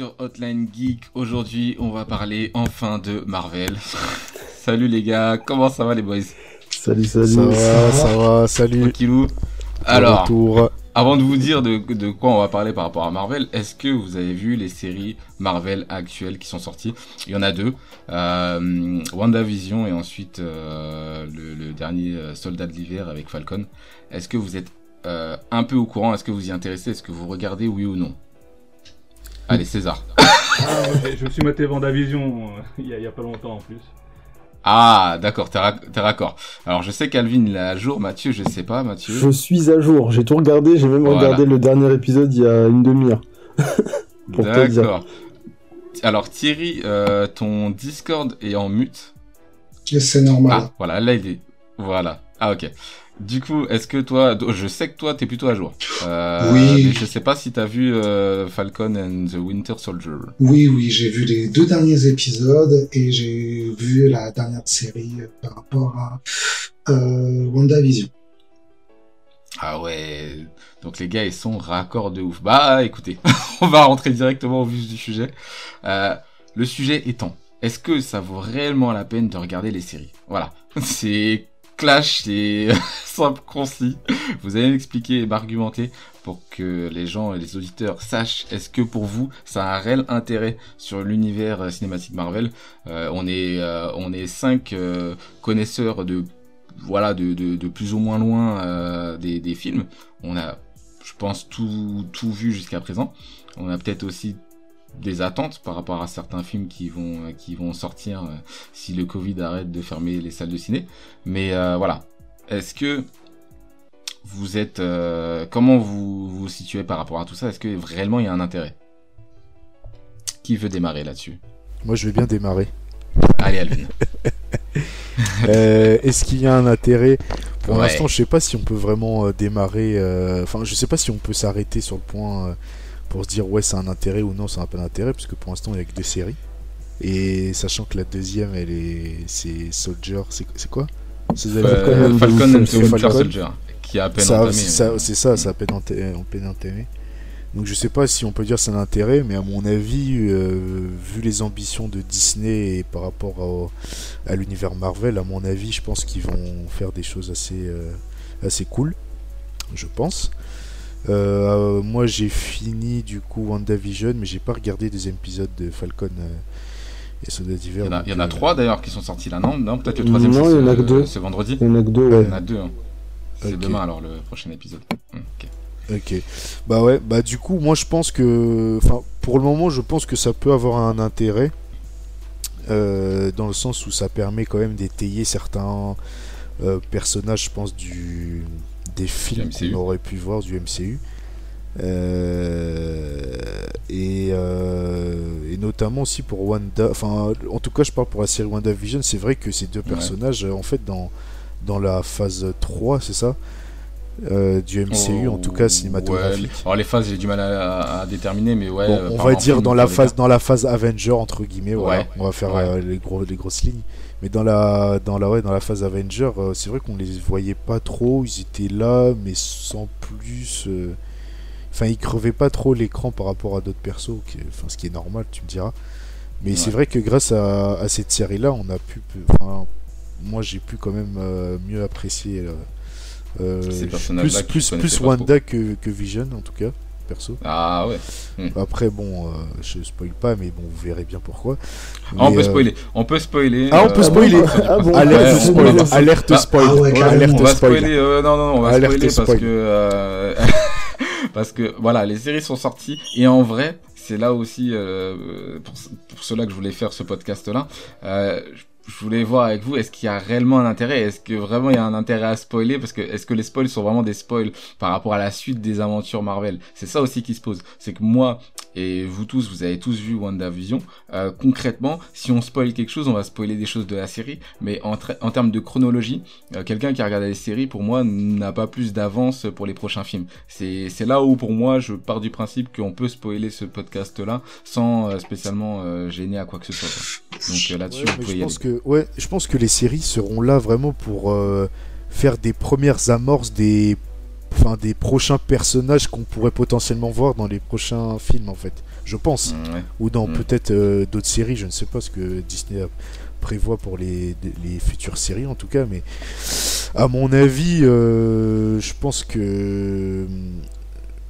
sur Hotline Geek. Aujourd'hui, on va parler enfin de Marvel. salut les gars, comment ça va les boys? Salut, salut. Ça va, ça va, salut. Tranquillou? Alors, avant de vous dire de, de, quoi on va parler par rapport à Marvel, est-ce que vous avez vu les séries Marvel actuelles qui sont sorties? Il y en a deux. Euh, WandaVision et ensuite euh, le, dernier euh, Soldat de l'hiver avec Falcon. Est-ce que vous êtes euh, un peu au courant? Est-ce que vous y intéressez? Est-ce que vous regardez oui ou non? Allez, César. Ah, je me suis maté Vendavision euh, il y, a pas longtemps en plus. Ah, d'accord, t'es raccord. Alors, je sais qu'Alvin est à jour, Mathieu, je sais pas, Mathieu. Je suis à jour, j'ai tout regardé, j'ai même regardé le dernier épisode il y a une demi-heure. d'accord. Alors, Thierry, euh, ton Discord est en mute. C'est normal. Ah, voilà, là il est. Voilà. Ah, ok. Du coup, est-ce que toi, je sais que toi, t'es plutôt à jour. Euh, oui. Mais je sais pas si t'as vu euh, Falcon and the Winter Soldier. Oui, oui, j'ai vu les deux derniers épisodes et j'ai vu la dernière série par rapport à euh, WandaVision. Ah ouais. Donc les gars, ils sont raccords de ouf. Bah, écoutez, on va rentrer directement au vif du sujet. Euh, le sujet étant, est-ce que ça vaut réellement la peine de regarder les séries? Voilà. C'est clash, c'est simple, concis. Vous allez m'expliquer et m'argumenter pour que les gens et les auditeurs sachent est-ce que pour vous ça a un réel intérêt sur l'univers euh, cinématique Marvel? Euh, on est euh, on est cinq connaisseurs de voilà de, plus ou moins loin des, des films. On a je pense tout tout vu jusqu'à présent. On a peut-être aussi des attentes par rapport à certains films qui vont qui vont sortir euh, si le Covid arrête de fermer les salles de ciné. Mais euh, voilà, est-ce que vous êtes euh, comment vous vous situez par rapport à tout ça? Est-ce que réellement il y a un intérêt Qui veut démarrer là-dessus? Moi, je vais bien démarrer. Allez, Alvin. Est-ce qu'il y a un intérêt? Pour l'instant, je sais pas si on peut vraiment démarrer. Enfin, je sais pas si on peut s'arrêter sur le point pour se dire ouais c'est un intérêt ou non c'est un peu d'intérêt parce que pour l'instant il n'y a que des séries. Et sachant que la deuxième elle est c'est Soldier c'est quoi? C'est euh, Falcon, and Soldier. Qui a à peine entamé c'est ça c'est à peine, entamé donc je sais pas si on peut dire c'est un intérêt mais à mon avis euh, vu les ambitions de Disney et par rapport à, l'univers Marvel à mon avis je pense qu'ils vont faire des choses assez euh, assez cool je pense euh, moi j'ai fini du coup WandaVision, mais j'ai pas regardé des épisodes de Falcon euh, et Soldat d'hiver. Il y en a, trois d'ailleurs qui sont sortis là, non Non, peut-être le troisième non, il y en a que deux. c'est vendredi. Il y en a que deux, ouais. Il y en a deux. Hein. C'est demain alors le prochain épisode. Hum, ok. Ok. Bah ouais, bah du coup, moi je pense que. Enfin, pour le moment, je pense que ça peut avoir un intérêt. Euh, dans le sens où ça permet quand même d'étayer certains personnages, je pense, du, des films qu'on aurait pu voir du MCU. Euh, et, euh, et, notamment aussi pour Wanda, enfin en tout cas je parle pour la série WandaVision, c'est vrai que ces deux personnages en fait dans, dans la phase 3 c'est ça euh, du MCU en tout cas cinématographique. Alors les phases j'ai du mal à, déterminer mais ouais. on va dire dans la phase dans la phase Avenger entre guillemets voilà, on va faire les, gros, les grosses lignes. Mais dans la, dans la, ouais, dans la phase Avenger, euh, c'est vrai qu'on les voyait pas trop. Ils étaient là, mais sans plus. Euh, enfin, ils crevaient pas trop l'écran par rapport à d'autres persos. Enfin, ce qui est normal, tu me diras. Mais c'est vrai que grâce à, cette série-là, on a pu. Enfin, moi, j'ai pu quand même euh, mieux apprécier. plus, plus, plus Wanda que, que Vision, en tout cas. Ah ouais. Hmm. Après, bon, euh, je spoil pas, mais bon, vous verrez bien pourquoi. Ah, on peut euh, spoiler. On peut spoiler. Ah, on peut euh, spoiler. Ah, bon, alerte, spoil. alerte spoil. alerte on va spoiler. non, non, on va spoiler parce que parce que voilà, les séries sont sorties et en vrai, c'est là aussi pour, pour cela que je voulais faire ce podcast là. Euh, je voulais voir avec vous, est-ce qu'il y a réellement un intérêt? Est-ce que vraiment il y a un intérêt à spoiler? Parce que est-ce que les spoils sont vraiment des spoils par rapport à la suite des aventures Marvel? C'est ça aussi qui se pose. C'est que moi, et vous tous, vous avez tous vu WandaVision. Euh, concrètement, si on spoil quelque chose, on va spoiler des choses de la série, mais en, en termes de chronologie, euh, quelqu'un qui a regardé les séries, pour moi, n'a pas plus d'avance pour les prochains films. C'est là où, pour moi, je pars du principe qu'on peut spoiler ce podcast-là sans euh, spécialement gêner à quoi que ce soit. Donc là-dessus, vous pouvez je pense Que, ouais, je pense que les séries seront là vraiment pour faire des premières amorces des enfin des prochains personnages qu'on pourrait potentiellement voir dans les prochains films en fait je pense mm, ou dans mm. peut-être euh, d'autres séries je ne sais pas ce que Disney prévoit pour les, les, futures séries en tout cas mais à mon avis euh, je pense que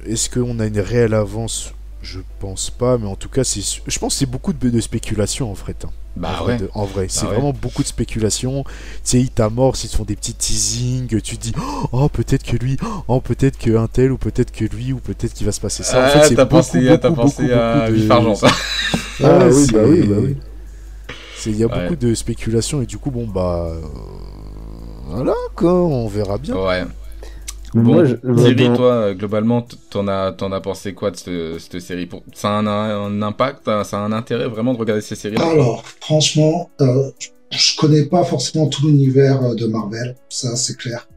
est-ce qu'on a une réelle avance je pense pas, mais en tout cas, c'est, je pense que c'est beaucoup de, de spéculation en fait. Hein. Bah en ouais. Vrai, en vrai, c'est bah vraiment beaucoup de spéculation. Tu sais, ils t'amorcent, ils te font des petits teasings. Tu te dis, oh, peut-être que lui, oh, peut-être que un tel, ou peut-être que lui, ou peut-être qu'il va se passer ça. en fait, c'est t'as pensé, beaucoup, t'as pensé à Vif Argent, ça. Ah, oui, bah oui, bah oui. Il y a beaucoup de spéculation, et du coup, bon, bah. Euh, voilà, quoi, on verra bien. Ouais. Bon, Thierry, toi, globalement, t'en as, t'en as pensé quoi de cette, série pour... Ça a un, impact, ça a un intérêt vraiment de regarder ces séries Alors, franchement, euh, je connais pas forcément tout l'univers euh, de Marvel, ça c'est clair.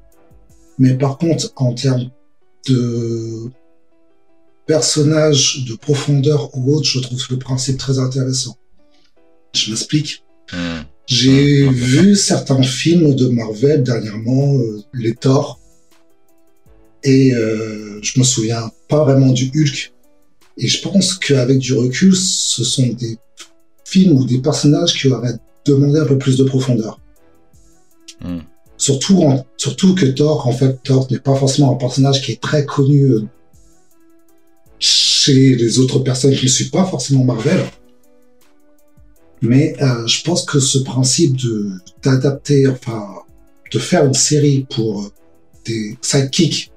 Mais par contre, en termes de personnages, de profondeur ou autre, je trouve le principe très intéressant. Je m'explique. Hmm. J'ai hmm, vu certains films de Marvel dernièrement, euh, les Thor, et euh, je me souviens pas vraiment du Hulk. Et je pense qu'avec du recul, ce sont des films ou des personnages qui auraient demandé un peu plus de profondeur. Hmm. Surtout, surtout que Thor, en fait, Thor n'est pas forcément un personnage qui est très connu euh, chez les autres personnes qui ne suivent pas forcément Marvel. Mais euh, je pense que ce principe de d'adapter, enfin, de faire une série pour des sidekicks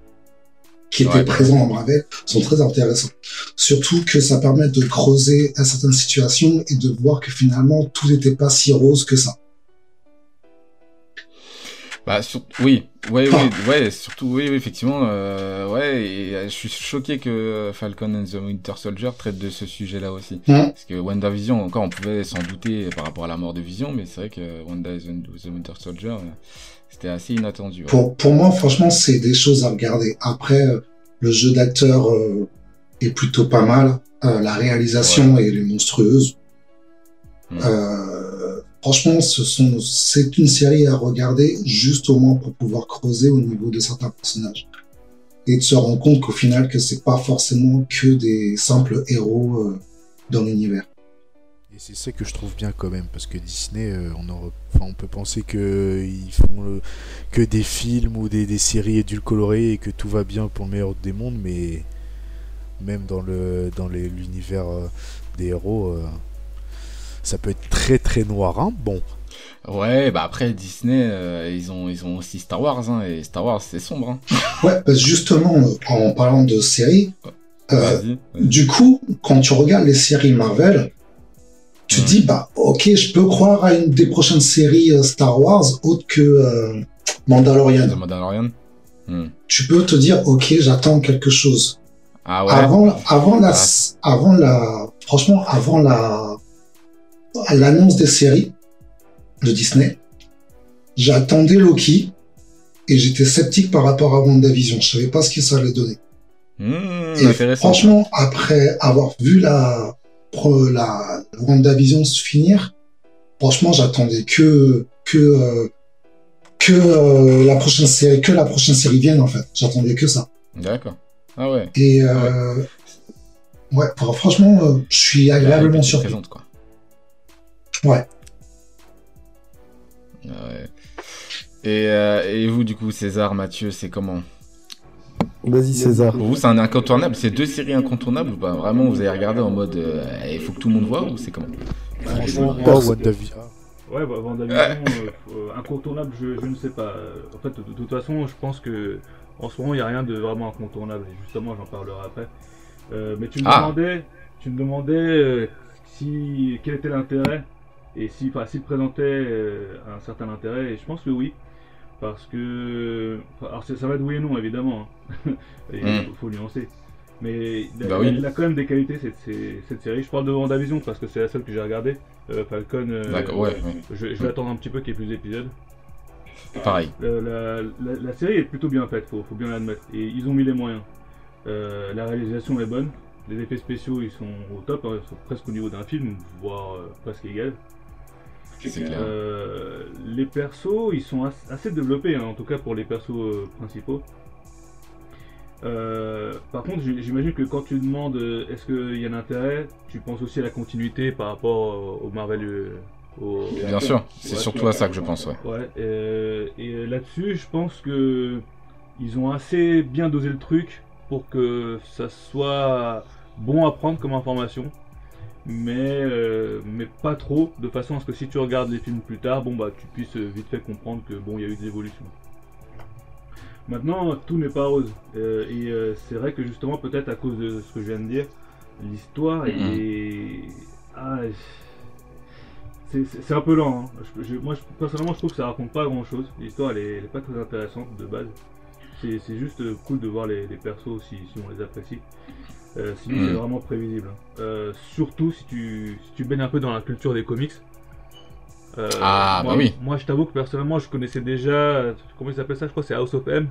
qui étaient présents en Marvel sont très intéressants. Surtout que ça permet de creuser à certaines situations et de voir que finalement tout n'était pas si rose que ça. Bah oui, ouais, oui, ouais, surtout oui, effectivement, euh, ouais, et euh, je suis choqué que Falcon and the Winter Soldier traite de ce sujet-là aussi, parce que WandaVision, encore, on pouvait s'en douter par rapport à la mort de Vision, mais c'est vrai que Wanda the Winter Soldier, euh, c'était assez inattendu. Pour, pour moi, franchement, c'est des choses à regarder. Après, euh, le jeu d'acteur euh, est plutôt pas mal. Euh, la réalisation elle est monstrueuse. Hmm. franchement, ce sont, c'est une série à regarder juste au moins pour pouvoir creuser au niveau de certains personnages et de se rendre compte qu'au final, que c'est pas forcément que des simples héros dans l'univers. Et c'est ça que je trouve bien quand même, parce que Disney, euh, on, on peut penser qu'ils font que des films ou des, séries édulcorées et que tout va bien pour le meilleur des mondes, mais même dans le dans l'univers euh, des héros, euh, ça peut être très très noir. Hein bon. Ouais, bah après Disney, ils ont ils ont aussi Star Wars, hein, et Star Wars c'est sombre. Hein. Ouais, parce justement, en parlant de séries, du coup, quand tu regardes les séries Marvel, tu dis bah ok je peux croire à une des prochaines séries euh, Star Wars autre que euh, Mandalorian. Mandalorian. Hmm. Tu peux te dire ok j'attends quelque chose. Ah ouais. Avant avant la ah. avant la franchement avant la l'annonce des séries de Disney j'attendais Loki et j'étais sceptique par rapport à WandaVision je savais pas ce que ça allait donner. Hmm, et franchement après avoir vu la la WandaVision se finir, franchement, j'attendais que que euh, que euh, la prochaine série que la prochaine série vienne en fait. J'attendais que ça. D'accord. Ah ouais. Et euh, ouais, franchement, je suis agréablement surpris. quoi. Ouais. Ah ouais. Et, et vous, du coup, César, Mathieu, c'est comment? Vas-y César. Pour vous, c'est un incontournable C'est deux séries incontournables ou pas Vraiment, vous avez regardé en mode euh, il faut que tout le monde voit ou c'est comment Franchement, moi, WandaVision. Ouais, bah, WandaVision, euh, incontournable, je, je, ne sais pas. En fait, de, toute façon, je pense que en ce moment, il n'y a rien de vraiment incontournable. Et justement, j'en parlerai après. Euh, mais tu me ah. demandais, tu me demandais si quel était l'intérêt et si, s'il présentait un certain intérêt. Et je pense que oui. Parce que. Alors ça va être oui et non, évidemment. Hein. Il hmm. faut, nuancer. Mais il a, bah quand même des qualités cette, cette, série. Je parle de WandaVision parce que c'est la seule que j'ai regardée. Falcon, je, vais attendre un petit peu qu'il y ait plus d'épisodes. Pareil. La, la, série est plutôt bien faite, faut, faut bien l'admettre. Et ils ont mis les moyens. la réalisation est bonne. Les effets spéciaux ils sont au top, hein. ils sont presque au niveau d'un film, voire presque égal. Euh, les persos, ils sont assez développés, hein, en tout cas pour les persos euh, principaux. Euh, par contre, j'imagine que quand tu demandes est-ce qu'il y a un intérêt, tu penses aussi à la continuité par rapport au Marvel. Bien sûr, c'est surtout à ça que je pense. Ouais. et là-dessus, je pense que ils ont assez bien dosé le truc pour que ça soit bon à prendre comme information mais, euh, mais pas trop, de façon à ce que si tu regardes les films plus tard, bon bah tu puisses euh, vite fait comprendre que bon il y a eu des évolutions. Maintenant, tout n'est pas rose. Euh, et c'est vrai que justement, peut-être à cause de ce que je viens de dire, l'histoire est. Ah, c'est un peu lent. Hein. moi, personnellement, je trouve que ça raconte pas grand chose. L'histoire, elle, est, pas très intéressante de base. C'est juste cool de voir les, les persos si, si on les apprécie. Euh, sinon, c'est hmm. vraiment prévisible. Euh, surtout si tu, si tu baignes un peu dans la culture des comics. Euh, ah, moi, bah oui. Moi, je t'avoue que personnellement, je connaissais déjà. Comment il s'appelle ça Je crois que c'est House of M.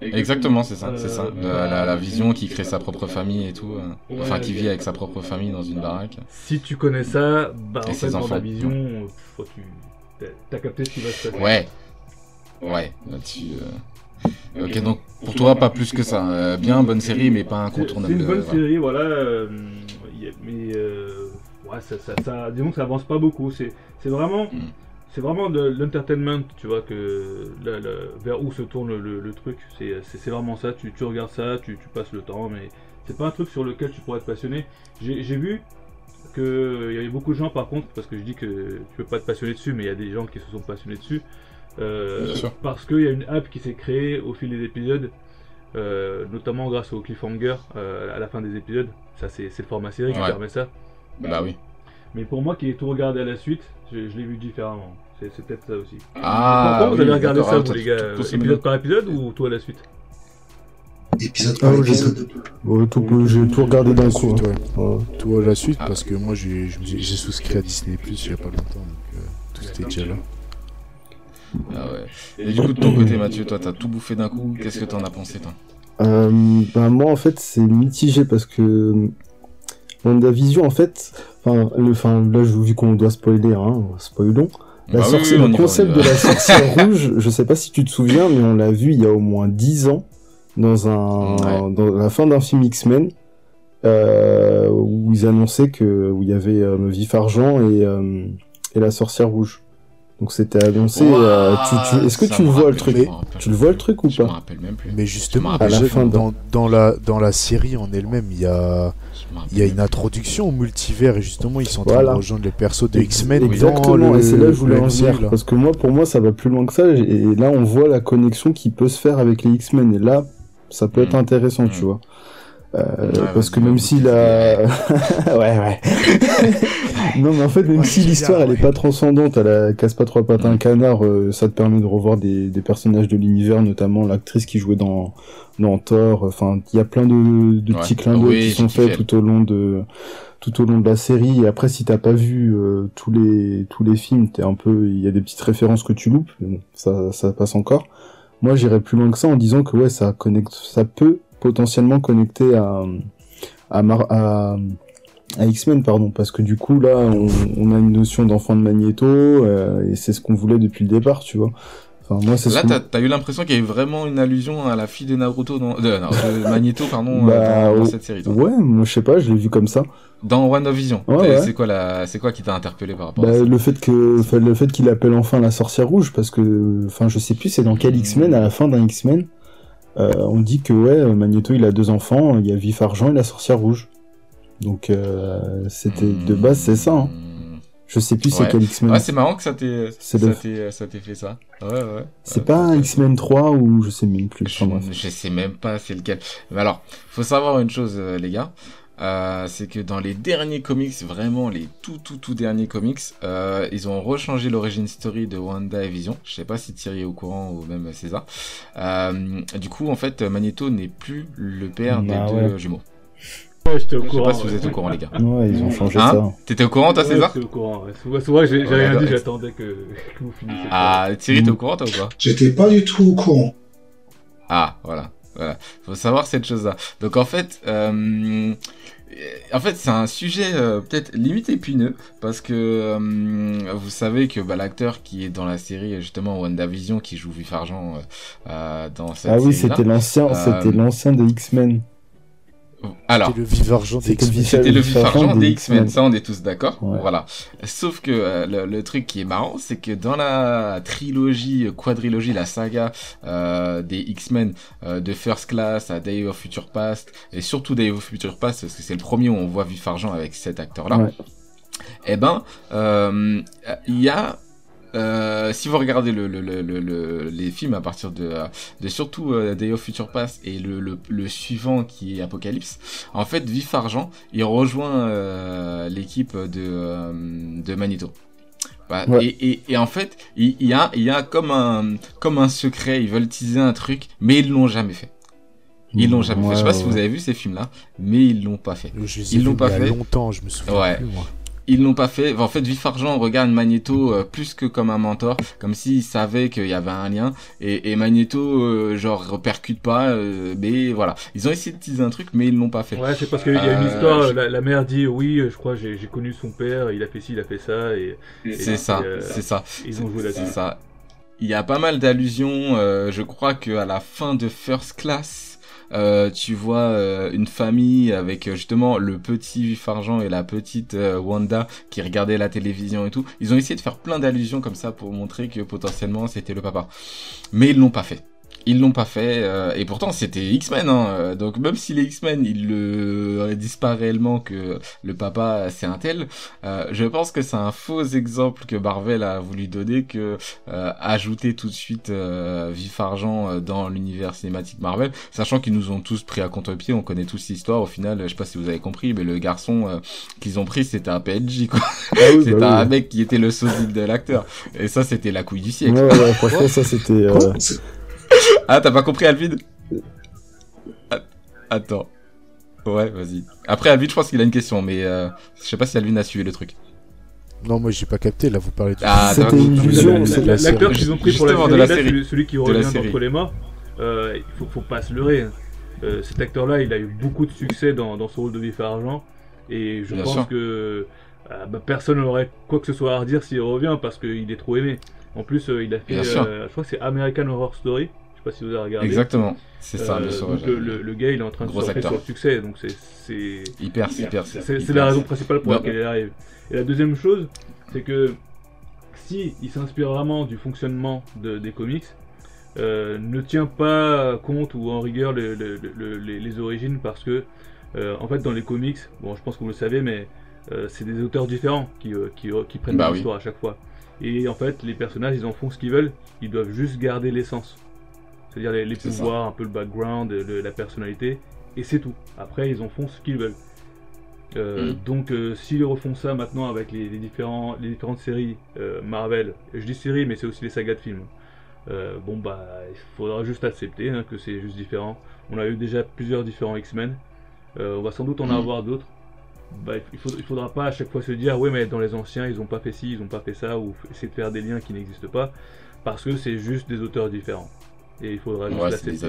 Exactement, c'est ça, c'est ça. La, vision qui crée sa propre famille et tout. enfin, qui vit avec sa propre famille dans une baraque. Si tu connais ça, bah en fait, dans la vision, tu as capté ce qui va se passer. Ouais. Ouais, là-dessus. Ok, donc pour toi, pas plus que ça. Euh, bien, bonne série, mais pas incontournable. C'est une bonne série, voilà. Euh, mais euh, ouais, ça, ça, disons que ça avance pas beaucoup. C'est vraiment, hmm. c'est vraiment de l'entertainment, tu vois, que vers où se tourne le, truc. C'est vraiment ça. Tu, tu regardes ça, tu, tu, passes le temps, mais c'est pas un truc sur lequel tu pourrais être passionné. J'ai vu qu'il y avait beaucoup de gens, par contre, parce que je dis que tu peux pas te passionner dessus, mais il y a des gens qui se sont passionnés dessus. Euh, parce qu'il y a une app qui s'est créée au fil des épisodes, euh, notamment grâce au cliffhanger euh, à la fin des épisodes. Ça, c'est le format série qui permet ça. Bah oui. Mais pour moi qui ai tout regardé à la suite, je, l'ai vu différemment. C'est peut-être ça aussi. Ah, vous avez regardé ça, vous, les gars Épisode par épisode ou tout à la suite Épisode par épisode. J'ai tout regardé d'un coup. Hein. Tout à la suite, ah. parce que moi j'ai souscrit à Disney Plus il n'y a pas longtemps, donc tout était déjà là. Ah ouais. Et du coup, de ton côté, Mathieu, toi, t'as tout bouffé d'un coup. Qu'est-ce que t'en as pensé, toi? Euh, bah, Moi, en fait, c'est mitigé parce que vision en fait, enfin, le, là, vu qu'on doit spoiler, hein, spoilons. La bah le concept de la sorcière rouge, je sais pas si tu te souviens, mais on l'a vu il y a au moins 10 ans dans un dans la fin d'un film X-Men euh, où ils annonçaient que où il y avait euh, Vif Argent et et la sorcière rouge. Donc c'était annoncé. Euh, est-ce que tu le vois le truc? Tu le vois le truc ou pas Je me rappelle même plus. Mais justement, à la fin, dans, dans, la dans la série en elle-même, il y a il y a une introduction au multivers et justement ils sont en train de rejoindre les persos de X-Men. Exactement. et c'est là que je voulais en venir parce que moi, pour moi, ça va plus loin que ça. Et là, on voit la connexion qui peut se faire avec les X-Men. Et là, ça peut être mm. intéressant, tu mm. vois. Euh, parce que même si la ouais ouais. Non mais en fait même si l'histoire elle est pas transcendante elle casse pas trois pattes un canard euh, ça te permet de revoir des, des personnages de l'univers notamment l'actrice qui jouait dans dans Thor. Enfin il y a plein de, de petits clins d'œil qui sont faits tout au long de tout au long de la série. Et après si t'as pas vu euh, tous les tous les films t'es un peu il y a des petites références que tu loupes mais bon, ça ça passe encore. Moi j'irais plus loin que ça en disant que ouais ça connecte ça peut potentiellement connecté à à, à, à X-Men pardon parce que du coup là on, on a une notion d'enfant de Magneto euh, et c'est ce qu'on voulait depuis le départ tu vois moi, Là, t'as as eu l'impression qu'il y avait vraiment une allusion à la fille de Naruto, dans... de, Magneto, pardon, bah, dans, cette série. Toi. Ouais, moi je sais pas, je l'ai vu comme ça. Dans WandaVision. Ouais, C'est quoi la, c'est quoi qui t'a interpellé par rapport bah, à ça Le fait que, le fait qu'il appelle enfin la sorcière rouge, parce que, enfin, je sais plus, c'est dans quel X-Men à la fin d'un X-Men. Euh, on dit que ouais, Magneto il a deux enfants, il y a Vif Argent et la sorcière rouge. Donc euh, c'était de base c'est ça. Hein. Je sais plus c'est quel X-Men. Ouais, c'est marrant que ça t'ait ça t'ait fait ça. Ouais ouais. C'est pas un X-Men 3 ou je sais même plus. Je, je sais même pas c'est lequel. Mais alors, faut savoir une chose euh, les gars. Euh, c'est que dans les derniers comics, vraiment les tout tout tout derniers comics, euh, ils ont rechangé l'origine story de Wanda et Vision. Je sais pas si Thierry est au courant ou même César. Euh, du coup, en fait, Magneto n'est plus le père des bah deux jumeaux. Ouais, j'étais au courant. Je sais pas si vous êtes au courant, les gars. Ouais, ils ont changé hein ça. T'étais au courant, toi, César J'étais au courant. Ouais. Souvent, j'ai rien dit, j'attendais que, vous finissiez. Ah, Thierry, t'es au courant, toi, ou pas J'étais pas du tout au courant. Ah, voilà. Voilà. Faut savoir cette chose-là. Donc, en fait, euh, en fait, c'est un sujet euh, peut-être limite épineux parce que euh, vous savez que bah, l'acteur qui est dans la série justement WandaVision qui joue Vif Argent euh, dans cette Ah oui, c'était l'ancien, c'était l'ancien des X-Men. Alors, c'était le vif argent des X-Men. C'était le vif argent des X-Men, ça on est tous d'accord. Voilà. Sauf que euh, le, truc qui est marrant, c'est que dans la trilogie, quadrilogie, la saga euh, des X-Men euh, de First Class à Day of Future Past et surtout Day of Future Past parce que c'est le premier où on voit vif argent avec cet acteur-là. Ouais. Eh ben, il y a euh, si vous regardez le, le, le, les films à partir de, de surtout euh, Day of Future Past et le, suivant qui est Apocalypse, en fait, Vif Argent, il rejoint euh, l'équipe de, de Magneto. Bah, et, et, et, en fait, il, y a, il y a comme un, comme un secret, ils veulent teaser un truc, mais ils l'ont jamais fait. Ils l'ont jamais fait. Je sais pas si vous avez vu ces films-là, mais ils l'ont pas fait. ils l'ont pas fait. Il y a longtemps, je me souviens ouais. plus, moi ils l'ont pas fait. En fait, Vif Argent regarde Magneto euh, plus que comme un mentor, comme s'il savait qu'il y avait un lien. Et, et Magneto, euh, genre, repercute pas. Euh, mais voilà, ils ont essayé de teaser un truc, mais ils l'ont pas fait. Ouais, c'est parce qu'il y a une histoire. La, mère dit oui, je crois, j'ai connu son père, il a fait ci, il a fait ça. Et, c'est ça, c'est ça. Ils ont joué là-dessus. C'est ça. Il y a pas mal d'allusions. je crois que à la fin de First Class. Euh, tu vois euh, une famille avec euh, justement le petit vif argent et la petite Wanda qui regardait la télévision et tout. Ils ont essayé de faire plein d'allusions comme ça pour montrer que potentiellement c'était le papa. Mais ils l'ont pas fait. Ils l'ont pas fait, euh, et pourtant c'était X-Men, hein, euh, donc même si les X-Men ils le disent pas réellement que le papa c'est un tel, euh, je pense que c'est un faux exemple que Marvel a voulu donner que ajouter tout de suite Vif Argent dans l'univers cinématique Marvel, sachant qu'ils nous ont tous pris à contre-pied, on connaît tous l'histoire, au final, je sais pas si vous avez compris, mais le garçon qu'ils ont pris c'était un PNJ quoi, ah c'était bah un mec qui était le sosie de l'acteur, et ça c'était la couille du siècle. Ouais, ouais, franchement ça c'était ah, t'as pas compris, Alvin? Attends. Ouais, vas-y. Après, Alvin, je pense qu'il a une question, mais euh, je sais pas si Alvin a suivi le truc. Non, moi j'ai pas capté, là vous parlez de. Ah, c'était une illusion. L'acteur qu'ils ont pris pour la série, la série. celui qui revient d'entre les morts, euh, il faut, faut pas se leurrer. Hein. Euh, cet acteur-là, il a eu beaucoup de succès dans, dans son rôle de vif argent, et je pense que bah, personne n'aurait quoi que ce soit à redire s'il revient parce qu'il est trop aimé. En plus, il a fait, je crois que c'est American Horror Story sais pas si vous avez regardé. Exactement, c'est ça. le, le, le, gars, il est en train de surfer sur le succès, donc c'est hyper, hyper. C'est la raison principale pour laquelle il arrive. Et la deuxième chose, c'est que si il s'inspire vraiment du fonctionnement de, des comics, euh, ne tient pas compte ou en rigueur les, les, les origines parce que euh, en fait dans les comics, bon je pense que vous le savez, mais euh, c'est des auteurs différents qui, qui, qui prennent bah l'histoire à chaque fois. Et en fait les personnages ils en font ce qu'ils veulent, ils doivent juste garder l'essence. C'est-à-dire les, pouvoirs, un peu le background, la personnalité, et c'est tout. Après, ils en font ce qu'ils veulent. Euh, mm. Donc, euh, s'ils refont ça maintenant avec les, différents, les différentes séries euh, Marvel, je dis séries, mais c'est aussi les sagas de films. bon, bah, il faudra juste accepter hein, que c'est juste différent. On a eu déjà plusieurs différents X-Men. on va sans doute en mm. avoir d'autres. Bah, il, faut, il faudra pas à chaque fois se dire, oui, mais dans les anciens, ils ont pas fait ci, ils ont pas fait ça, ou essayer de faire des liens qui n'existent pas, parce que c'est juste des auteurs différents et il faudra juste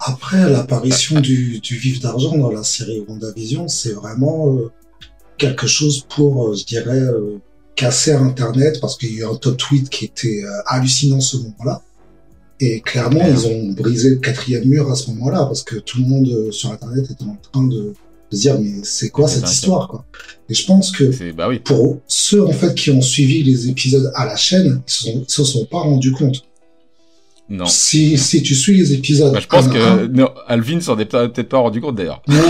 Après l'apparition du, vif d'argent dans la série WandaVision, c'est vraiment euh, quelque chose pour, euh, je dirais, euh, casser Internet parce qu'il y a eu un top tweet qui était hallucinant ce moment-là. Et clairement, ils ont brisé le quatrième mur à ce moment-là parce que tout le monde sur Internet était en train de, se dire mais c'est quoi cette histoire quoi? Et je pense que bah oui. pour ceux en fait qui ont suivi les épisodes à la chaîne, ils se sont pas rendus compte. Non. Si, si tu suis les épisodes. Bah, je pense que non, Alvin s'en est peut-être pas rendu compte d'ailleurs. Non.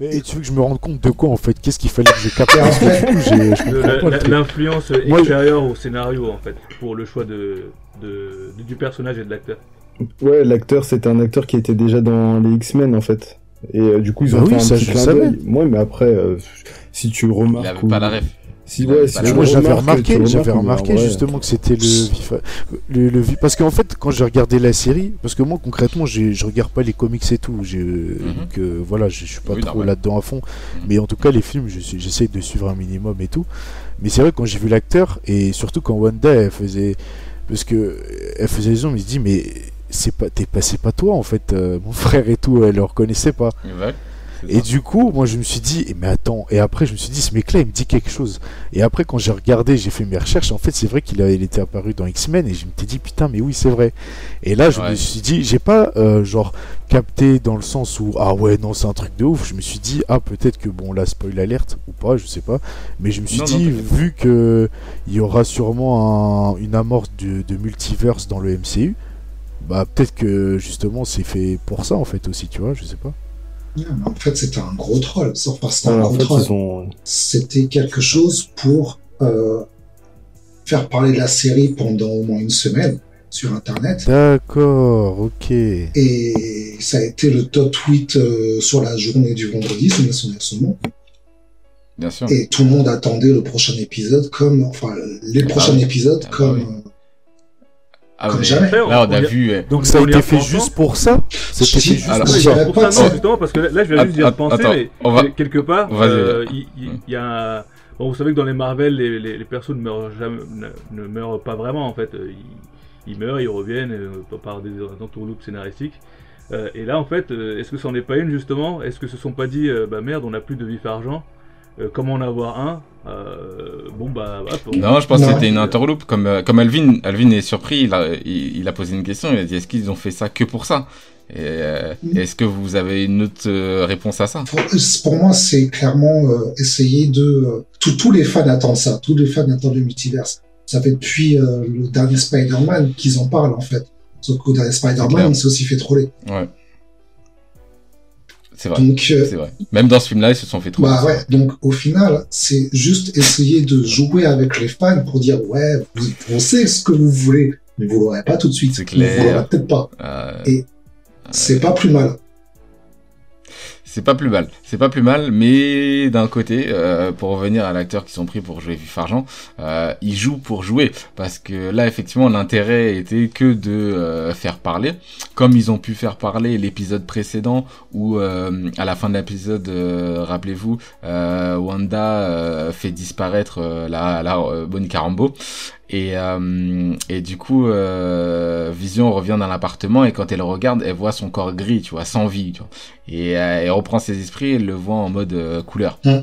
Mais tu veux que je me rende compte de quoi en fait? Qu'est-ce qu'il fallait que je capte? L'influence extérieure au scénario en fait, pour le choix de, de, du personnage et de l'acteur. Ouais, l'acteur c'était un acteur qui était déjà dans les X-Men en fait. Et euh, du coup, ils ont bah fait un petit clin d'œil. Moi, mais après, euh, si tu remarques. Il pas la ref. Si, ouais, si moi j'avais remarqué, j'avais remarqué justement que c'était le, le, parce qu'en fait quand j'ai regardé la série, parce que moi concrètement je regarde pas les comics et tout, mhm. donc euh, voilà je suis pas trop là-dedans à fond, mhm. mais en tout cas les films j'essaie de suivre un minimum et tout, mais c'est vrai quand j'ai vu l'acteur et surtout quand Wanda elle faisait, parce que elle faisait les hommes, il se dit mais c'est pas t'es passé pas toi en fait, euh, mon frère et tout, elle le reconnaissait pas. Et du coup, moi je me suis dit, mais attends, et après je me suis dit, ce mec-là il me dit quelque chose. Et après, quand j'ai regardé, j'ai fait mes recherches, en fait, c'est vrai qu'il il était apparu dans X-Men et je me suis dit, putain, mais oui, c'est vrai. Et là, je me suis dit, j'ai pas euh, genre capté dans le sens où, ah ouais, non, c'est un truc de ouf. Je me suis dit, ah, peut-être que bon, là, spoil alerte ou pas, je sais pas. Mais je me suis dit, vu que il y aura sûrement une amorce de, de multiverse dans le MCU, bah peut-être que justement c'est fait pour ça en fait aussi, tu vois, je sais pas en fait, c'était un gros troll. C'était quelque chose pour euh, faire parler de la série pendant au moins une semaine sur Internet. D'accord, ok. Et ça a été le top tweet euh, sur la journée du vendredi, c'est son nom. Bien sûr. Et tout le monde attendait le prochain épisode comme, enfin, les ah prochains épisodes ah comme, bah ah Comme jamais. Là, on a vu. Donc ça a été fait juste pour ça C'était fait juste pour ça. Non, justement, parce que là, je vais juste y repenser, mais quelque part, euh, il y a. Bon, vous savez que dans les Marvel, les, les, les persos ne meurent, jamais, ne, meurent pas vraiment en fait. Ils, ils meurent, ils reviennent euh, par des entourloupes scénaristiques. Euh, et là, en fait, euh, est-ce que ça n'en est pas une justement? Est-ce que se sont pas dit, bah merde, on n'a plus de vif argent euh, comment en avoir un euh, bon bah non je pense que c'était une interloop comme euh, comme Alvin Alvin est surpris il a il, a posé une question il a dit est-ce qu'ils ont fait ça que pour ça? Mm. est-ce que vous avez une autre réponse à ça? Pour, moi c'est clairement essayer de tous les fans attendent ça. Tous les fans attendent le multiverse. Ça fait depuis le dernier Spider-Man qu'ils en parlent en fait. Sauf qu'au dernier Spider-Man il s'est aussi fait troller. Ouais c'est vrai. Donc, euh, vrai. Même dans ce film-là, ils se sont fait trop. Bah ouais. Donc au final, c'est juste essayer de jouer avec les fans pour dire ouais, vous, on sait ce que vous voulez, mais vous l'aurez pas tout de suite. C'est clair. Vous l'aurez peut-être pas. Euh, Et c'est pas plus mal c'est pas plus mal. C'est pas plus mal, mais d'un côté, euh, pour revenir à l'acteur qui sont pris pour jouer Vif Argent, euh, ils jouent pour jouer. Parce que là, effectivement, l'intérêt était que de euh, faire parler. Comme ils ont pu faire parler l'épisode précédent, où euh, à la fin de l'épisode, rappelez-vous, Wanda fait disparaître la, la Monica. Et, et du coup, Vision revient dans l'appartement et quand elle regarde, elle voit son corps gris, tu vois, sans vie. Tu vois. Et euh, elle reprend ses esprits et le voit en mode euh, couleur. Mm.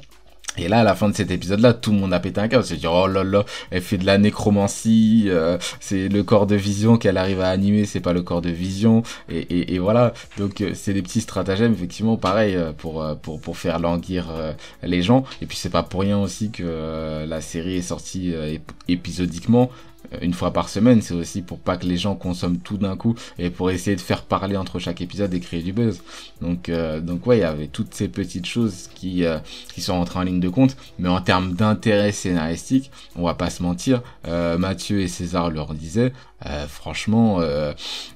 Et là, à la fin de cet épisode-là, tout le monde a pété un câble. C'est dire, oh là là, elle fait de la nécromancie, euh, c'est le corps de vision qu'elle arrive à animer, c'est pas le corps de vision. Et, et, et voilà. Donc, euh, c'est des petits stratagèmes, effectivement, pareil, pour, pour, pour faire languir les gens. Et puis, c'est pas pour rien aussi que la série est sortie épisodiquement une fois par semaine, c'est aussi pour pas que les gens consomment tout d'un coup et pour essayer de faire parler entre chaque épisode et créer du buzz. Donc, euh, donc ouais, il y avait toutes ces petites choses qui, euh, qui sont rentrées en ligne de compte, mais en termes d'intérêt scénaristique, on va pas se mentir, euh, Mathieu et César leur disaient, euh, franchement, euh,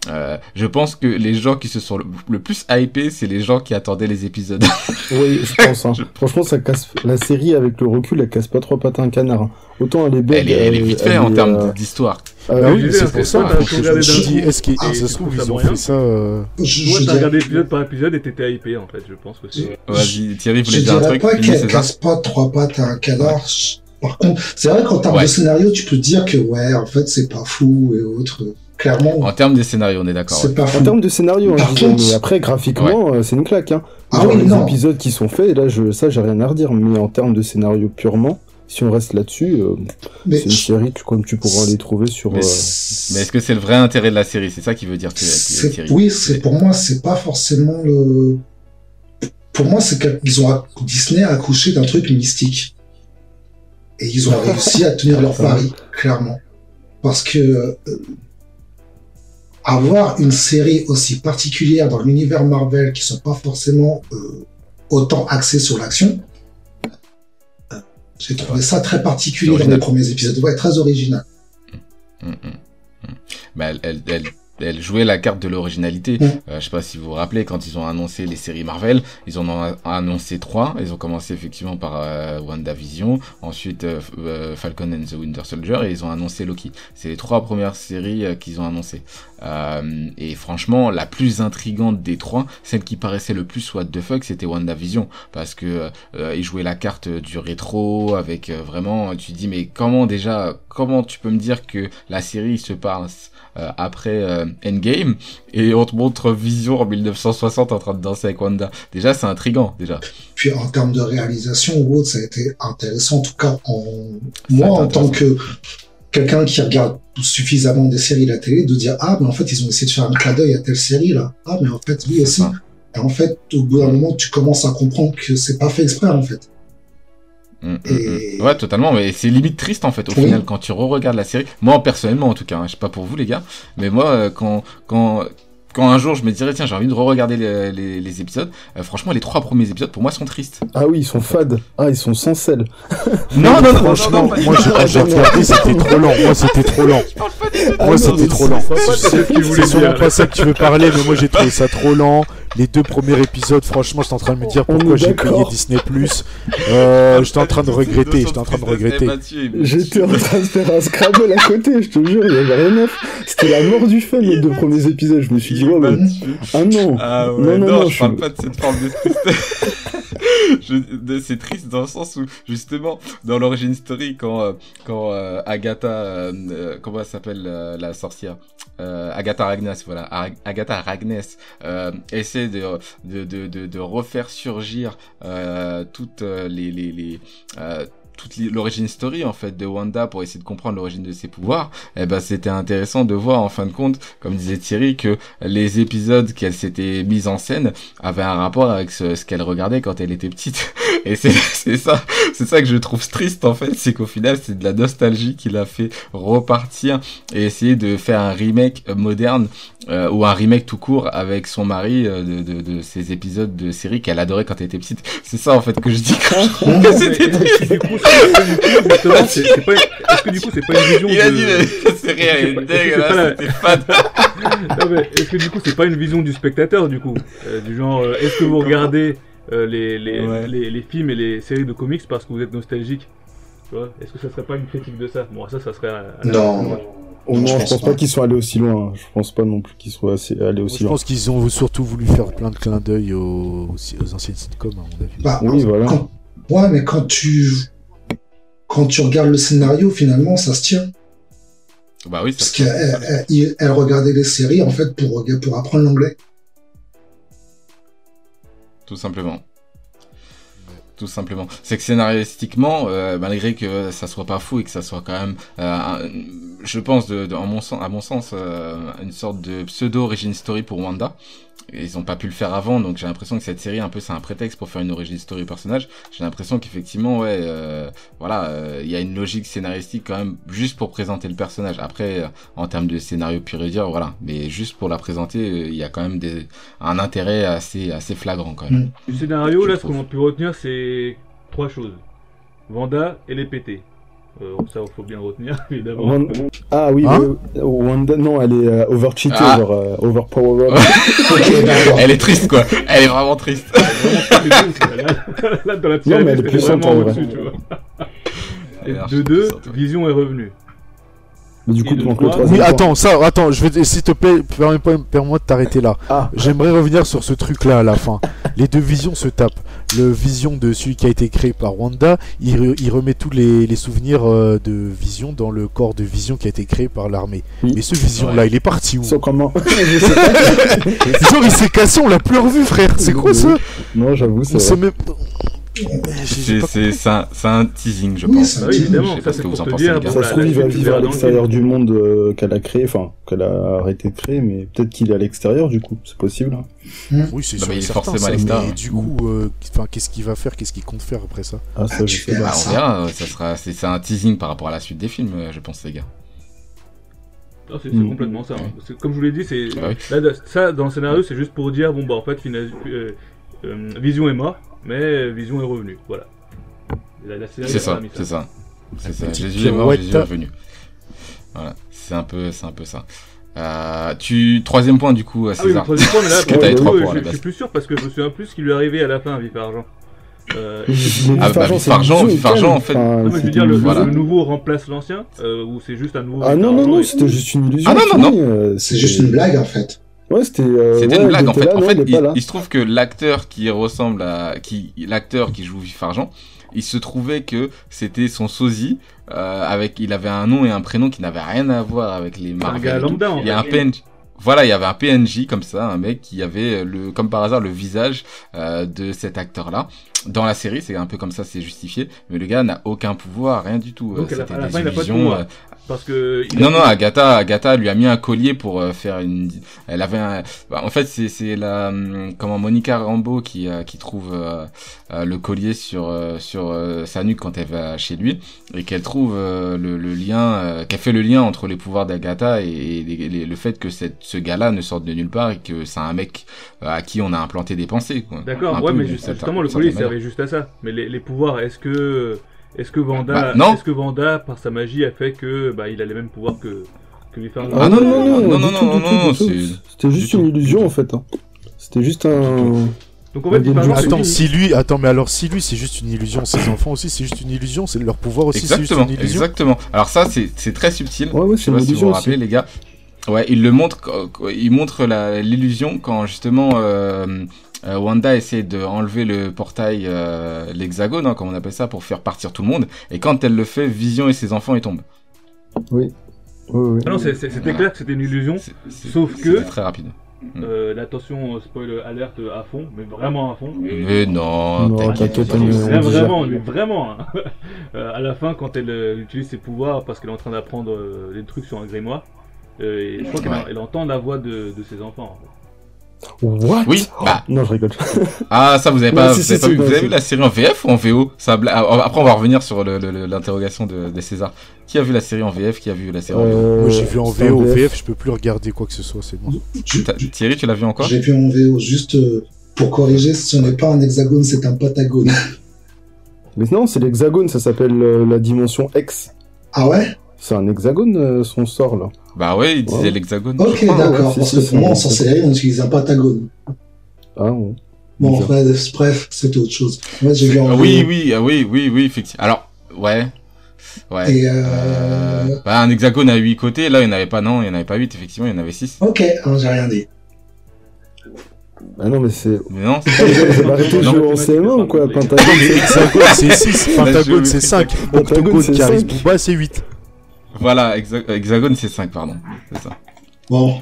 euh, je pense que les gens qui se sont le, plus hypés, c'est les gens qui attendaient les épisodes. oui, je pense. Hein. Franchement, ça casse la série avec le recul, elle casse pas trois pattes à un canard. Hein. Autant elle est belle. Elle est, vite faite en termes d'histoire. Ah, oui, c'est pour ça. Est-ce qu'ils se trouve ils ont fait ça Moi, t'as regardé épisode par épisode et t'étais hypé en fait. Je pense que c'est. Vas-y, Thierry voulait dire un truc. Je dirais pas qu'elle casse pas trois pattes à un canard. Par contre, c'est vrai qu'en termes de scénario, tu peux dire que ouais, en fait, c'est pas fou et autres. Clairement. En termes de scénario, on est d'accord. C'est pas fou. En termes de scénario, hein, mais après, graphiquement, euh, c'est une claque. Hein. Ah oui, les épisodes qui sont faits, là, je, ça, j'ai rien à redire. Mais en termes de scénario purement, si on reste là-dessus, euh, c'est une série tu, comme tu pourras les trouver sur. Mais, euh, est-ce que c'est le vrai intérêt de la série? C'est ça qui veut dire que c'est série. Oui, c'est pour moi, c'est pas forcément le. Pour moi, c'est qu'ils ont Disney a accouché d'un truc mystique et ils ont réussi à tenir leur pari, clairement. Parce que euh, avoir une série aussi particulière dans l'univers Marvel qui ne sont pas forcément euh, autant axés sur l'action, j'ai trouvé ça très particulier dans les premiers épisodes. Ouais, très original. Mmh, mmh, mmh. elle, elle jouait la carte de l'originalité. Euh, je sais pas si vous vous rappelez quand ils ont annoncé les séries Marvel, ils en ont annoncé trois. Ils ont commencé effectivement par euh, WandaVision, ensuite euh, euh, Falcon and the Winter Soldier et ils ont annoncé Loki. C'est les trois premières séries qu'ils ont annoncées. et franchement, la plus intrigante des trois, celle qui paraissait le plus what the fuck, c'était WandaVision parce que ils jouaient la carte du rétro avec vraiment, tu te dis mais comment déjà, comment tu peux me dire que la série se passe euh, après euh, Endgame et on te montre Vision en 1960 en train de danser avec Wanda. Déjà, c'est intrigant déjà. Puis en termes de réalisation ou autre, ça a été intéressant. En tout cas, en... moi, en tant que quelqu'un qui regarde suffisamment des séries à la télé, de dire ah mais en fait ils ont essayé de faire un clin d'œil à telle série là. Ah mais en fait oui aussi. Et en fait, au bout d'un moment, tu commences à comprendre que c'est pas fait exprès en fait. Mm, mm, mm. Ouais, totalement, mais c'est limite triste en fait au final quand tu re-regardes la série. Moi personnellement en tout cas, hein, je sais pas pour vous les gars, mais moi euh, quand quand quand un jour je me dirais tiens j'ai envie de re-regarder les, les, épisodes, euh, franchement les trois premiers épisodes pour moi sont tristes. Ah oui ils sont fades, ah ils sont sans sel. non non non franchement moi j'ai regardé c'était trop lent, moi c'était trop lent. Moi c'était trop lent. C'est sûrement pas ça que tu veux parler mais moi j'ai trouvé ça trop lent les deux premiers épisodes, franchement, j'étais en train de me dire pourquoi j'ai payé Disney Plus. Euh, j'étais en train de regretter, j'étais en train de regretter. J'étais en train de faire un Scrabble à côté, je te jure, il y avait rien neuf. C'était la mort du fun les deux premiers épisodes. Je me suis dit, ouais, mais... ah non. Ah ouais, non, non, non, je parle pas de cette forme de c'est triste dans le sens où justement dans l'origine story quand euh, quand euh, Agatha euh, comment elle s'appelle la sorcière Agatha Ragnas voilà Agatha Ragnas essaie de refaire surgir les les, les toute l'origine story en fait de Wanda pour essayer de comprendre l'origine de ses pouvoirs, eh ben c'était intéressant de voir en fin de compte, comme disait Thierry, que les épisodes qu'elle s'était mise en scène avaient un rapport avec ce, qu'elle regardait quand elle était petite. Et c'est ça, c'est ça que je trouve triste en fait, c'est qu'au final c'est de la nostalgie qui l'a fait repartir et essayer de faire un remake moderne euh, ou un remake tout court avec son mari euh, de, de, de, ces épisodes de série qu'elle adorait quand elle était petite. C'est ça en fait que je dis quand c'était triste. Est-ce que du coup c'est pas une vision Il a dit c'est rien, dégueulasse, c'était fade. Est-ce que du coup c'est pas une vision du spectateur du coup euh, Du genre, est-ce que vous regardez les, les, les, les films et les séries de comics parce que vous êtes nostalgique Est-ce que ça serait pas une critique de ça? Bon, ça, ça serait. non. Oh non, je pense, pas qu'ils soient allés aussi loin. Je pense pas non plus qu'ils soient allés aussi loin. Je pense qu'ils ont surtout voulu faire plein de clins d'œil aux, aux anciennes sitcoms, à mon avis. Bah, oui, voilà. Ouais, mais quand tu quand tu regardes le scénario, finalement, ça se tient. Bah oui. Parce qu'elle elle, regardait les séries en fait pour pour apprendre l'anglais. Tout simplement tout simplement. C'est que scénaristiquement, euh, malgré que ça soit pas fou et que ça soit quand même, euh, je pense, de, en mon sens, à mon sens, euh, une sorte de pseudo origin story pour Wanda. Ils ont pas pu le faire avant, donc j'ai l'impression que cette série un peu c'est un prétexte pour faire une origin story au personnage. J'ai l'impression qu'effectivement, ouais, voilà, il y a une logique scénaristique quand même juste pour présenter le personnage. Après, en termes de scénario pur et dire, voilà, mais juste pour la présenter, il y a quand même des, un intérêt assez assez flagrant quand même. Le scénario, là, ce qu'on a pu retenir, c'est trois choses. Vanda et les PT. Euh, ça, il faut bien retenir, évidemment. Ah oui, hein Wanda, non, elle est euh, overcheatée, ah. over, euh, overpowered. elle est triste, quoi. Elle est vraiment triste. là, dans la non, mais elle est puissante en vrai. Tu vois. Et de deux, Vision est revenue. Mais du coup, le Oui, attends, ça, attends, je vais, s'il te plaît, permets-moi de t'arrêter là. Ah. J'aimerais revenir sur ce truc-là à la fin. Les deux visions se tapent. Le vision de celui qui a été créé par Wanda, il, il remet tous les, les souvenirs euh, de Vision dans le corps de Vision qui a été créé par l'armée. Mais ce Vision-là, il est parti où? Comment? Genre, il s'est cassé, on l'a plus revu, frère. C'est quoi ça Non, j'avoue, c'est. C'est un, un, teasing, je pense. Oui, évidemment, ça c'est pour te dire. Ça se trouve, il va vivre à l'extérieur du monde euh, qu'elle a créé, enfin, qu'elle a arrêté de créer, mais peut-être qu'il est à l'extérieur, du coup, c'est possible. Hein. Hmm. Oui, c'est sûr. il est forcément à l'extérieur. du coup, euh, qu'est-ce qu'il va faire Qu'est-ce qu'il compte faire après ça? Ah, ça, je sais pas. Bah, on verra, ça sera, c'est un teasing par rapport à la suite des films, euh, je pense, les gars. Ah, c'est hmm. complètement ça. Hein. Comme je vous l'ai dit, c'est bah ça dans le scénario, c'est juste pour dire bon bah en fait, Vision est mort mais Vision est revenu. Voilà. C'est ça, c'est ça. C'est ça. Jésus est mort, Jésus est revenu. Voilà, c'est un peu, c'est un peu ça. Euh, tu troisième point du coup, César. Ah oui, troisième point, mais là, pour, pour, je, je, suis plus sûr parce que je me souviens plus ce qui lui est arrivé à la fin, Vif Argent. Euh, ah bah Vif Argent, Vif Argent en fait. Enfin, non, mais je veux dire, le, voilà. le nouveau remplace l'ancien euh, ou c'est juste un nouveau. Ah non non non, c'était juste une illusion. Ah non non non. Euh, c'est juste une blague en fait. Ouais, c'était. Euh, c'était ouais, une blague en fait. Là, en fait, il, il, se trouve que l'acteur qui ressemble à, qui, l'acteur qui joue Vif Argent, il se trouvait que c'était son sosie. Euh, avec, il avait un nom et un prénom qui n'avaient rien à voir avec les Marvel. il y a un PNJ. Voilà, il y avait un PNJ comme ça, un mec qui avait le, comme par hasard, le visage euh, de cet acteur-là. Dans la série, c'est un peu comme ça, c'est justifié. Mais le gars n'a aucun pouvoir, rien du tout. Donc, C'était des illusions. Parce que non non Agatha Agatha lui a mis un collier pour euh, faire une elle avait un... bah, en fait c'est c'est la hum, comment Monica Rambeau qui euh, qui trouve euh, le collier sur sur sa nuque quand elle va chez lui et qu'elle trouve le, le, lien qu'elle fait le lien entre les pouvoirs d'Agatha et, le fait que cette, ce gars-là ne sorte de nulle part et que c'est un mec à qui on a implanté des pensées D'accord ouais mais justement le collier servait juste à ça. Mais les, les pouvoirs est-ce que est-ce que Vanda, bah, est-ce que Vanda, par sa magie, a fait que bah, il a les mêmes pouvoirs que que lui faire Ah non non non non non non non C'était juste une illusion en fait. Hein. C'était juste un. Donc en fait, attends, si lui, attends, mais alors si lui c'est juste une illusion, ses enfants aussi c'est juste une illusion, c'est leur pouvoir aussi c'est juste une illusion. Exactement. Alors ça c'est très subtil. Ouais ouais, c'est une illusion. Si vous vous rappelez les gars. Ouais, il le montre, il montre l'illusion quand justement euh, euh, Wanda essaie de enlever le portail, euh, l'hexagone, hein, comme on appelle ça, pour faire partir tout le monde. Et quand elle le fait, Vision et ses enfants y tombent. Oui. oui, Ah non, c'était clair que c'était une illusion. sauf que. très rapide. Euh, L'attention spoil alerte à fond, mais vraiment à fond. Mais non, non vraiment, mais vraiment. Hein. Euh, à la fin, quand elle euh, utilise ses pouvoirs parce qu'elle est en train d'apprendre des trucs sur un grimoire, et je crois qu'elle entend la voix de, de ses enfants. En fait. What? Oui. Bah. Non, je rigole. Ah, ça vous avez pas, vous avez, pas vu, vous avez vu la série en VF ou en VO ça, ah, Après, on va revenir sur l'interrogation de, de, César. Qui a vu la série en VF Qui a vu la série en VO euh, Moi, j'ai vu en VO. VF, je peux plus regarder quoi que ce soit. C'est bon. Thierry, tu l'as vu encore? J'ai vu en VO. Juste euh, pour corriger, ce n'est pas un hexagone, c'est un pentagone. Mais non, c'est l'hexagone. Ça s'appelle euh, la dimension X. Ah ouais? C'est un hexagone, son sort là. Bah ouais, il disait l'hexagone. Ok, d'accord. parce que pour moi, en sorcellerie, on utilise un pentagone. Ah bon. Bon, bref, bref c'est autre chose. Moi, j'ai vu en Oui, oui, ah oui, oui, oui, effectivement. Alors, ouais. Ouais. Et euh... Euh... Bah, un hexagone à 8 côtés, là, il n'y en avait pas, non, il n'y en avait pas 8, effectivement, il y en avait 6. Ok, alors j'ai rien dit. Ah non, mais c'est. Mais non, c'est pas arrêté de jouer en CM1 ou quoi Pentagone, c'est 6, Pentagone, c'est 5. Octogone, Charisme Booba, c'est 8. Voilà, hexagone c'est 5, pardon. C'est ça. Bon,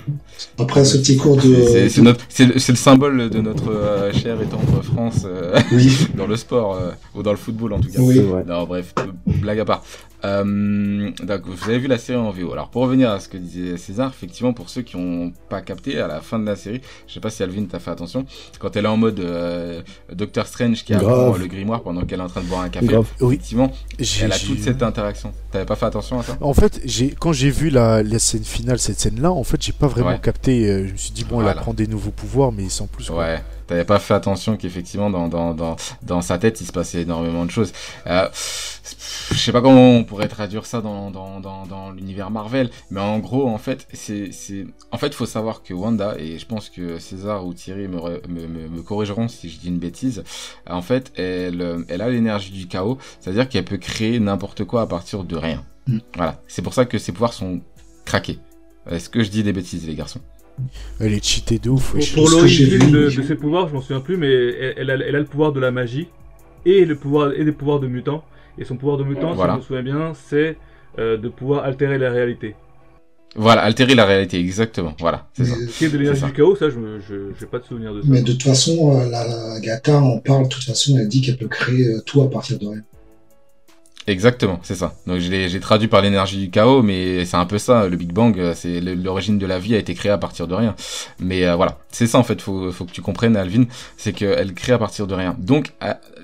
après ce petit cours de... C'est le, symbole de notre euh, chère et tendre France euh, oui. dans le sport, euh, ou dans le football en tout cas. Oui. Non, bref, blague à part. Euh, donc, vous avez vu la série en VO. Alors, pour revenir à ce que disait César, effectivement, pour ceux qui n'ont pas capté, à la fin de la série, je sais pas si Alvin t'a fait attention, quand elle est en mode euh, Doctor Strange qui apprend le grimoire pendant qu'elle est en train de boire un café, effectivement, elle a toute cette interaction. T'avais pas fait attention à ça? En fait, quand j'ai vu la, la, scène finale, cette scène-là, en fait, j'ai pas vraiment capté. Euh, je me suis dit, bon, elle apprend des nouveaux pouvoirs, mais sans plus. Ouais t'avais pas fait attention qu'effectivement dans, dans, dans, dans sa tête il se passait énormément de choses. Euh, je sais pas comment on pourrait traduire ça dans, dans, dans, dans l'univers Marvel, mais en gros, en fait, c'est, c'est, en fait, faut savoir que Wanda, et je pense que César ou Thierry me, me, me, corrigeront si je dis une bêtise, en fait, elle, elle a l'énergie du chaos, c'est-à-dire qu'elle peut créer n'importe quoi à partir de rien. Mm. Voilà. C'est pour ça que ses pouvoirs sont craqués. Est-ce que je dis des bêtises, les garçons? Elle est cheatée de ouf. Pour, l'origine de, ses pouvoirs, je m'en souviens plus, mais elle, a, elle, a, le pouvoir de la magie et le pouvoir et des pouvoirs de mutant. Et son pouvoir de mutant, si je me souviens bien, c'est euh, de pouvoir altérer la réalité. Voilà, altérer la réalité, exactement. Voilà, c'est ça. Ce qui est de l'énergie du chaos, ça, je n'ai pas de souvenir de ça. Mais de toute façon, euh, la, Gata en parle, de toute façon, elle dit qu'elle peut créer euh, tout à partir de rien. Exactement, c'est ça. Donc j'ai traduit par l'énergie du chaos, mais c'est un peu ça. Le Big Bang, c'est l'origine de la vie a été créée à partir de rien. Mais voilà, c'est ça en fait. Faut, faut que tu comprennes, Alvin, c'est qu'elle crée à partir de rien. Donc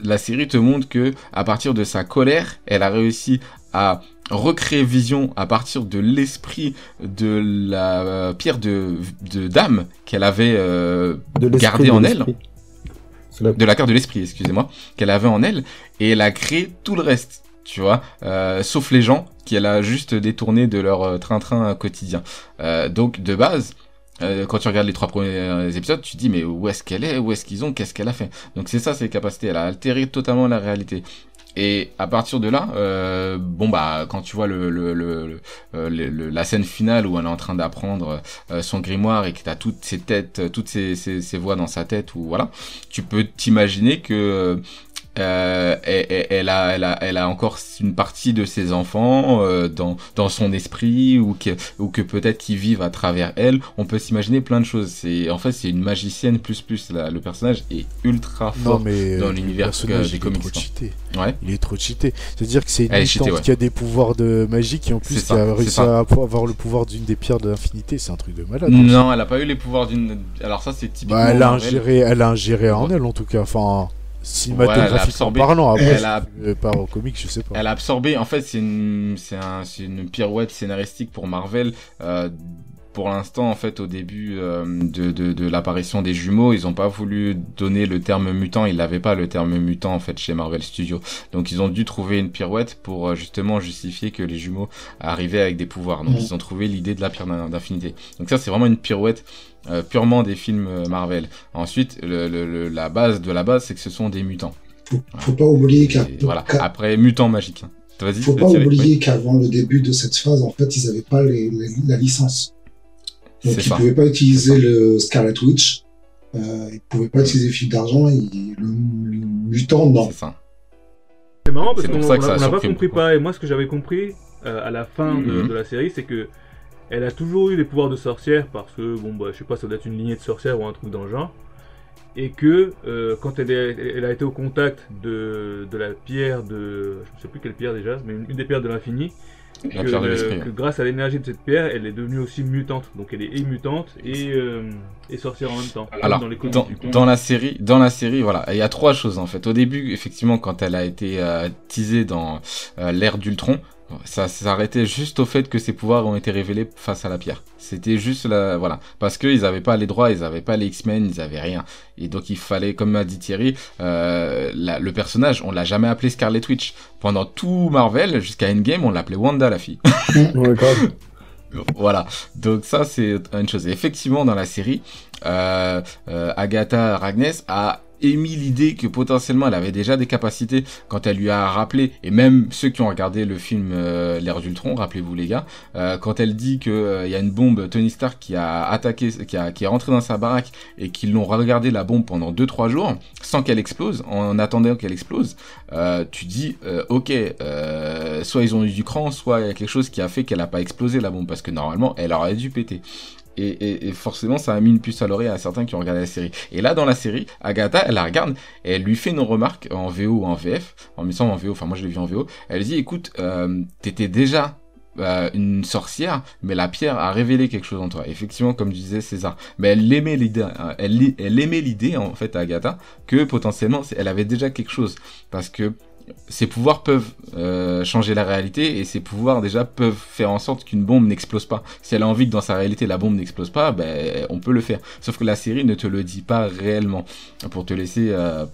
la série te montre que à partir de sa colère, elle a réussi à recréer Vision à partir de l'esprit de la pierre de, de dame qu'elle avait euh, gardée en elle. De la carte de l'esprit, excusez-moi, qu'elle avait en elle, et elle a créé tout le reste tu vois, euh, sauf les gens qu'elle a juste détourné de leur euh, train-train quotidien. Euh, donc de base, quand tu regardes les trois premiers épisodes, tu te dis mais où est-ce qu'elle est, où est-ce qu'ils ont, qu'est-ce qu'elle a fait? Donc c'est ça ses capacités, elle a altéré totalement la réalité. Et à partir de là, bon bah quand tu vois la scène finale où elle est en train d'apprendre son grimoire et que t'as toutes ses têtes, toutes ses, ses, voix dans sa tête ou voilà, tu peux t'imaginer que euh, elle, a, elle, a, elle a encore une partie de ses enfants euh, dans, dans son esprit ou que, ou que peut-être qu'ils vivent à travers elle. On peut s'imaginer plein de choses. C'est en fait c'est une magicienne plus plus. Là. Le personnage est ultra fort mais dans l'univers des comics. Ouais. Il est trop cheaté. C'est-à-dire que c'est une mutante qui a des pouvoirs de magie qui en plus qui a réussi à avoir le pouvoir d'une des pierres de l'infinité. C'est un truc de malade. Non, elle a pas eu les pouvoirs d'une. Alors ça c'est typiquement. Bah, elle a ingéré, elle a ingéré en elle en tout cas. Enfin cinématographiquement parlant. Après, elle a... pas au comics, je sais pas. Elle a absorbé. En fait, c'est une, c'est un, une pirouette scénaristique pour Marvel. Euh, pour l'instant, en fait, au début euh, de, de, de l'apparition des jumeaux, ils ont pas voulu donner le terme mutant. Ils n'avaient pas le terme mutant en fait chez Marvel Studios. Donc, ils ont dû trouver une pirouette pour euh, justement justifier que les jumeaux arrivaient avec des pouvoirs. Donc, ils ont trouvé l'idée de la pierre d'infinité. Donc ça, c'est vraiment une pirouette euh, purement des films Marvel. Ensuite, le, la base de la base, c'est que ce sont des mutants. Faut, faut pas oublier qu'après voilà. Après, mutant magique. Hein. Faut pas oublier qu'avant le début de cette phase, en fait, ils n'avaient pas les, la licence. Donc ils ne pouvaient pas utiliser le Scarlet Witch. Euh, ils pouvaient pas utiliser le fil d'argent. Et le, mutant, non. C'est ça. C'est marrant parce qu'on n'a pas compris pareil. Moi, ce que j'avais compris euh, à la fin de, mhm. de, la série, c'est que elle a toujours eu des pouvoirs de sorcière parce que, bon, bah, je sais pas, ça doit être une lignée de sorcière ou un truc dans le genre. Et que euh, quand elle, elle, a été au contact de, de, la pierre de. Je ne sais plus quelle pierre déjà, mais une, des pierres de l'infini. Que, que, grâce à l'énergie de cette pierre, elle est devenue aussi mutante. Donc elle est et mutante et, euh, et sorcière en même temps. Alors, dans, les dans, dans, la série, dans la série, voilà, il y a trois choses en fait. Au début, effectivement, quand elle a été euh, teasée dans euh, l'ère d'Ultron, ça s'arrêtait juste au fait que ses pouvoirs ont été révélés face à la pierre. C'était juste la, voilà. Parce qu'ils n'avaient pas les droits, ils n'avaient pas les X-Men, ils n'avaient rien. Et donc il fallait, comme m'a dit Thierry, euh, le personnage, on l'a jamais appelé Scarlet Witch. Pendant tout Marvel, jusqu'à Endgame, on l'appelait Wanda, la fille. voilà. Donc ça, c'est une chose. effectivement, dans la série, euh, euh, Agatha Ragnes a émis l'idée que potentiellement elle avait déjà des capacités quand elle lui a rappelé, et même ceux qui ont regardé le film euh, L'ère d'Ultron, rappelez-vous les gars, euh, quand elle dit que euh, y a une bombe Tony Stark qui a attaqué, qui, a, qui est rentré dans sa baraque et qu'ils l'ont regardé la bombe pendant 2-3 jours sans qu'elle explose, en attendant qu'elle explose, tu dis ok, soit ils ont eu du cran, soit il y a quelque chose qui a fait qu'elle a pas explosé la bombe parce que normalement elle aurait dû péter. Et, forcément, ça a mis une puce à l'oreille à certains qui ont regardé la série. Et là, dans la série, Agatha, elle la regarde elle lui fait une remarque en VO ou en VF, en me en VO, enfin moi je l'ai vu en VO. Elle dit, écoute, euh, t'étais déjà euh, une sorcière, mais la pierre a révélé quelque chose en toi. Effectivement, comme disait César. Mais elle aimait l'idée, elle aimait l'idée en fait, Agatha, que potentiellement, elle avait déjà quelque chose. Parce que ses pouvoirs peuvent euh, changer la réalité et ses pouvoirs déjà peuvent faire en sorte qu'une bombe n'explose pas. Si elle a envie que dans sa réalité la bombe n'explose pas, ben on peut le faire. Sauf que la série ne te le dit pas réellement pour te laisser euh,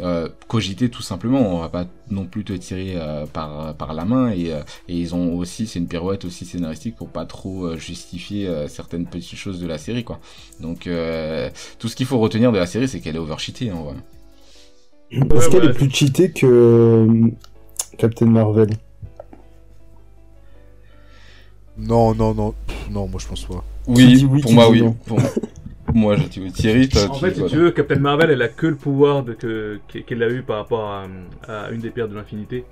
euh, cogiter tout simplement. On va pas non plus te tirer par la main et, ils ont aussi c'est une pirouette aussi scénaristique pour pas trop justifier certaines petites choses de la série quoi. Donc tout ce qu'il faut retenir de la série c'est qu'elle est overcheatée en. Est-ce qu'elle est plus cheatée que euh, Captain Marvel? Non, non, non. non, moi je pense pas. Oui, pour moi, oui. moi, je dis Thierry, En fait, si tu veux, Captain Marvel, elle a que le pouvoir de que qu'elle a eu par rapport à, une des pierres de l'infinité.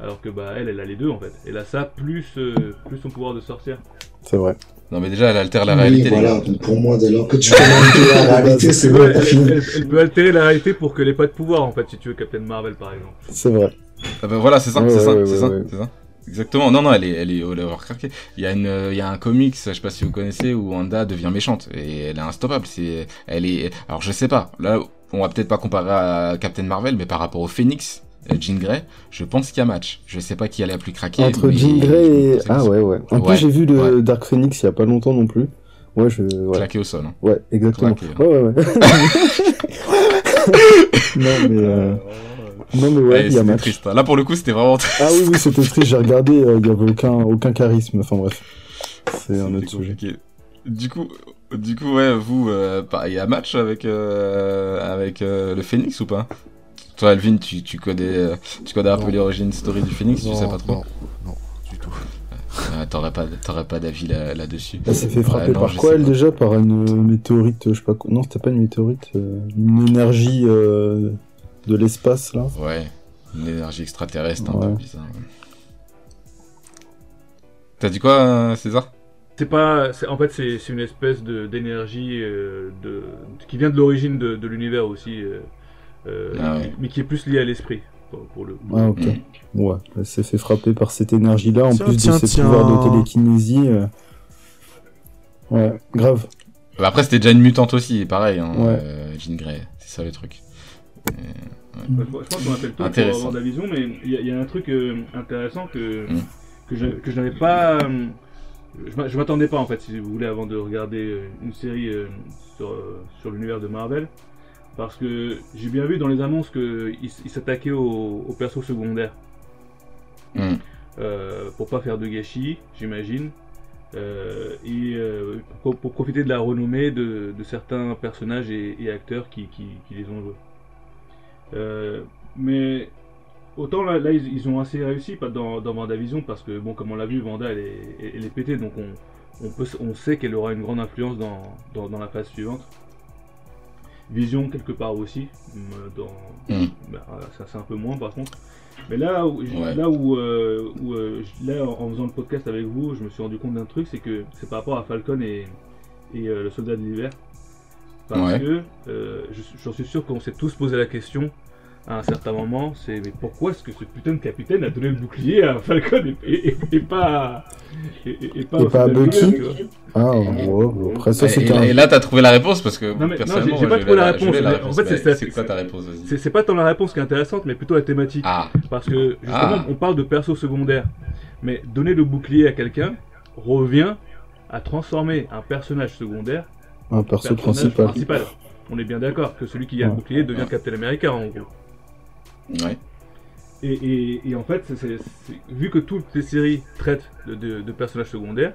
Alors que bah elle, elle a les deux en fait. Elle a ça plus, euh, plus son pouvoir de sorcière. C'est vrai. Non, mais déjà, elle altère la réalité. voilà, pour moi, dès lors que tu peux altérer la réalité, c'est bon, elle, peut altérer la réalité pour que les pas de pouvoir, en fait, si tu veux, Captain Marvel, par exemple. C'est vrai. Ah ben voilà, c'est ça, c'est ça, c'est ça, c'est ça. Exactement. Non, non, elle est, elle est overcraquée. Il y a une, il y a un comics, je sais pas si vous connaissez, où Wanda devient méchante et elle est instoppable. C'est, elle est, alors je sais pas. Là, on va peut-être pas comparer à Captain Marvel, mais par rapport au Phoenix, euh, Jean Grey, je pense qu'il y a match. Je sais pas qui allait la plus craquer. Entre Jean Grey et... Ah ouais, ouais. En plus, j'ai vu le Dark Phoenix il y a pas longtemps non plus. Ouais, je... Ouais. Claqué au sol. Hein. Ouais, exactement. Ouais, ouais, ouais. non, mais... Euh... Non, mais ouais, il y a match. Triste, hein. Là, pour le coup, c'était vraiment triste. Ah oui, oui, c'était triste. J'ai regardé, il n'y avait aucun, aucun charisme. Enfin, bref. C'est un autre sujet. Du coup, du coup, ouais, vous, il y a match avec, avec le Phoenix ou pas? Toi, Alvin, tu, tu connais, euh, tu connais un peu l'origine story du Phoenix, tu sais pas trop Non, non, du tout. Euh, t'aurais pas, t'aurais pas d'avis là, dessus Elle s'est fait frapper par quoi elle déjà Par une météorite, je sais pas quoi. Non, c'était pas une météorite, euh, une énergie de l'espace là. Ouais, une énergie extraterrestre, un peu bizarre. T'as dit quoi, César? C'est pas, en fait, c'est une espèce d'énergie de, qui vient de l'origine de, de l'univers aussi. Euh, ah mais qui est plus lié à l'esprit. Pour, le... Ah ok. Ouais, elle s'est fait frapper par cette énergie-là, en plus de ses pouvoirs de télékinésie. Euh. Ouais, grave. Bah, après, c'était déjà une mutante aussi, pareil, hein, euh, Jean Grey, c'est ça le truc. Bah, je pense qu'on a fait le tour pour avoir de la vision, mais il y, a un truc intéressant que, mm. que je, que je n'avais pas. je m'attendais pas en fait, si vous voulez, avant de regarder une série sur, sur l'univers de Marvel. Parce que j'ai bien vu dans les annonces qu'il s'attaquait aux, aux, persos secondaires. Hmm. Euh, pour pas faire de gâchis, j'imagine. Euh, et euh, pour, profiter de la renommée de, certains personnages et, acteurs qui, les ont joués. Euh, mais autant là, ils, ont assez réussi dans, dans Vendavision parce que bon comme on l'a vu Vanda elle est, elle est pétée donc on, on, peut, on sait qu'elle aura une grande influence dans, dans la phase suivante. Vision quelque part aussi. Euh, dans... Hmm. Bah, ça c'est un peu moins par contre. Mais là où, là où, euh, euh, là en faisant le podcast avec vous, je me suis rendu compte d'un truc, c'est que c'est par rapport à Falcon et, et le soldat de l'hiver. Parce que j'en suis sûr qu'on s'est tous posé la question à un certain moment, c'est mais pourquoi est-ce que ce putain de capitaine a donné le bouclier à Falcon et, et, pas et, pas, à Bucky Ah ouais, après ça c'était. Et, là t'as trouvé la réponse parce que non mais non j'ai pas trouvé la, réponse. en fait c'est quoi ta réponse C'est pas tant la réponse qui est intéressante, mais plutôt la thématique. Ah. Parce que justement ah. on parle de perso secondaire, mais donner le bouclier à quelqu'un revient à transformer un personnage secondaire en perso principal. principal. On est bien d'accord que celui qui a le bouclier devient Captain America en gros. Ouais. Et, et, en fait, vu que toutes les séries traitent de, personnages secondaires,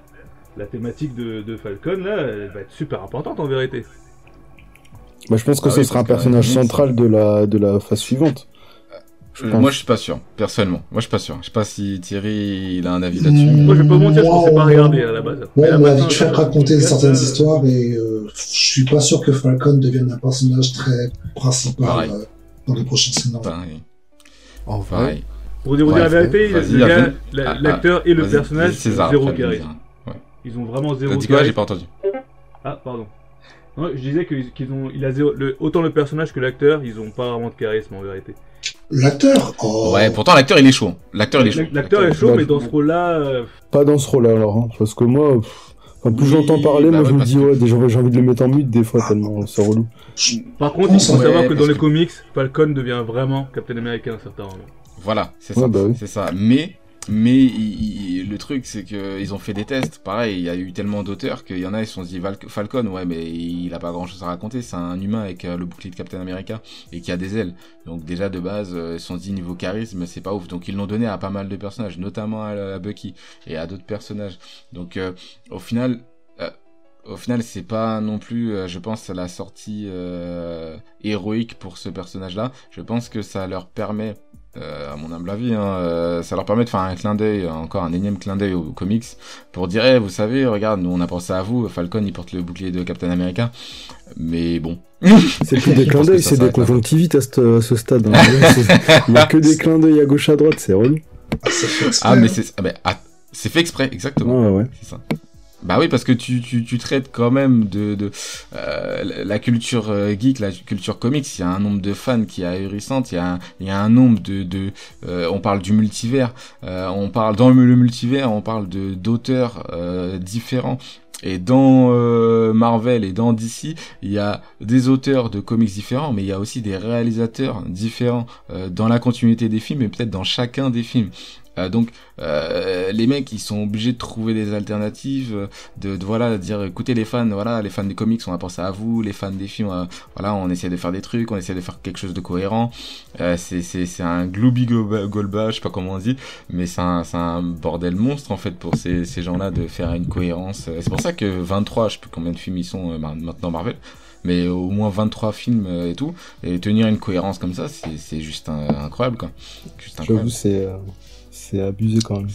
la thématique de, Falcon, là, elle va être super importante en vérité. Bah, je pense que ah ce sera un personnage central de la, de la phase suivante. Euh, moi, je suis pas sûr, personnellement. Moi, je suis pas sûr. Je sais pas si Thierry, il a un avis là-dessus. Moi, je vais pas mentir, je pensais pas regarder à la base. Ouais, on m'a vite fait raconter certaines histoires et euh, je suis pas sûr que Falcon devienne un personnage très principal euh, dans les prochaines scénarios. En vrai. Pour dire, la vérité, l'acteur et le ah, personnage, zéro charisme. Ils ont vraiment zéro charisme. quoi? J'ai pas entendu. Ah, pardon. je disais qu'ils ont, il a autant le personnage que l'acteur, ils ont pas vraiment de charisme en vérité. L'acteur? Oh. Ouais, pourtant l'acteur il est chaud. L'acteur il est chaud. L'acteur est chaud, mais dans ce rôle-là. Euh, pas dans ce rôle-là alors, hein, parce que moi, plus j'entends parler, bah moi je me dis, ouais, j'ai envie de le mettre en mute des fois tellement c'est relou. Par contre, il faut savoir que dans les comics, Falcon devient vraiment Captain America à un certain moment. Voilà, c'est ça. Bah c'est ça. Mais mais le truc, c'est qu'ils ont fait des tests. Pareil, il y a eu tellement d'auteurs qu'il y en a, ils se sont dit Falcon, ouais, mais il a pas grand chose à raconter. C'est un humain avec euh, le bouclier de Captain America et qui a des ailes. Donc déjà de base, euh, ils se sont dit niveau charisme, c'est pas ouf. Donc ils l'ont donné à pas mal de personnages, notamment à, Bucky et à d'autres personnages. Donc euh, au final, au final, c'est pas non plus, je pense, la sortie héroïque pour ce personnage-là. Je pense que ça leur permet euh, à mon humble avis, hein, euh, ça leur permet de faire un clin d'œil, encore un énième clin d'œil aux comics, pour dire, eh, vous savez, regarde, nous on a pensé à vous, Falcon il porte le bouclier de Captain America, mais bon. C'est plus des clins d'œil, c'est des conjonctivites à ce, stade. Hein. il n'y a que des clins d'œil à gauche à droite, c'est relou. Ah, mais c'est ah, ah, c'est fait exprès, exactement. ouais. C'est ça. Bah oui, parce que tu, tu, tu traites quand même de, de euh, la culture euh, geek, la culture comics. Il y a un nombre de fans qui est ahurissant. Il y a un, il y a un nombre de, de euh, on parle du multivers. on parle dans le, multivers, on parle de d'auteurs différents. Et dans euh, Marvel et dans DC, il y a des auteurs de comics différents, mais il y a aussi des réalisateurs différents euh, dans la continuité des films et peut-être dans chacun des films. Euh, donc euh, les mecs ils sont obligés de trouver des alternatives, de, de, voilà dire écoutez les fans, voilà les fans des comics on a pensé à vous, les fans des films, voilà on essaie de faire des trucs, on essaie de faire quelque chose de cohérent. c'est c'est un glooby golba, je sais pas comment on dit, mais c'est un c'est un bordel monstre en fait pour ces ces gens-là de faire une cohérence. Que 23, je sais plus combien de films ils sont maintenant Marvel mais au moins 23 films et tout, et tenir une cohérence comme ça, c'est juste incroyable, quoi. Juste incroyable. c'est c'est abusé quand même.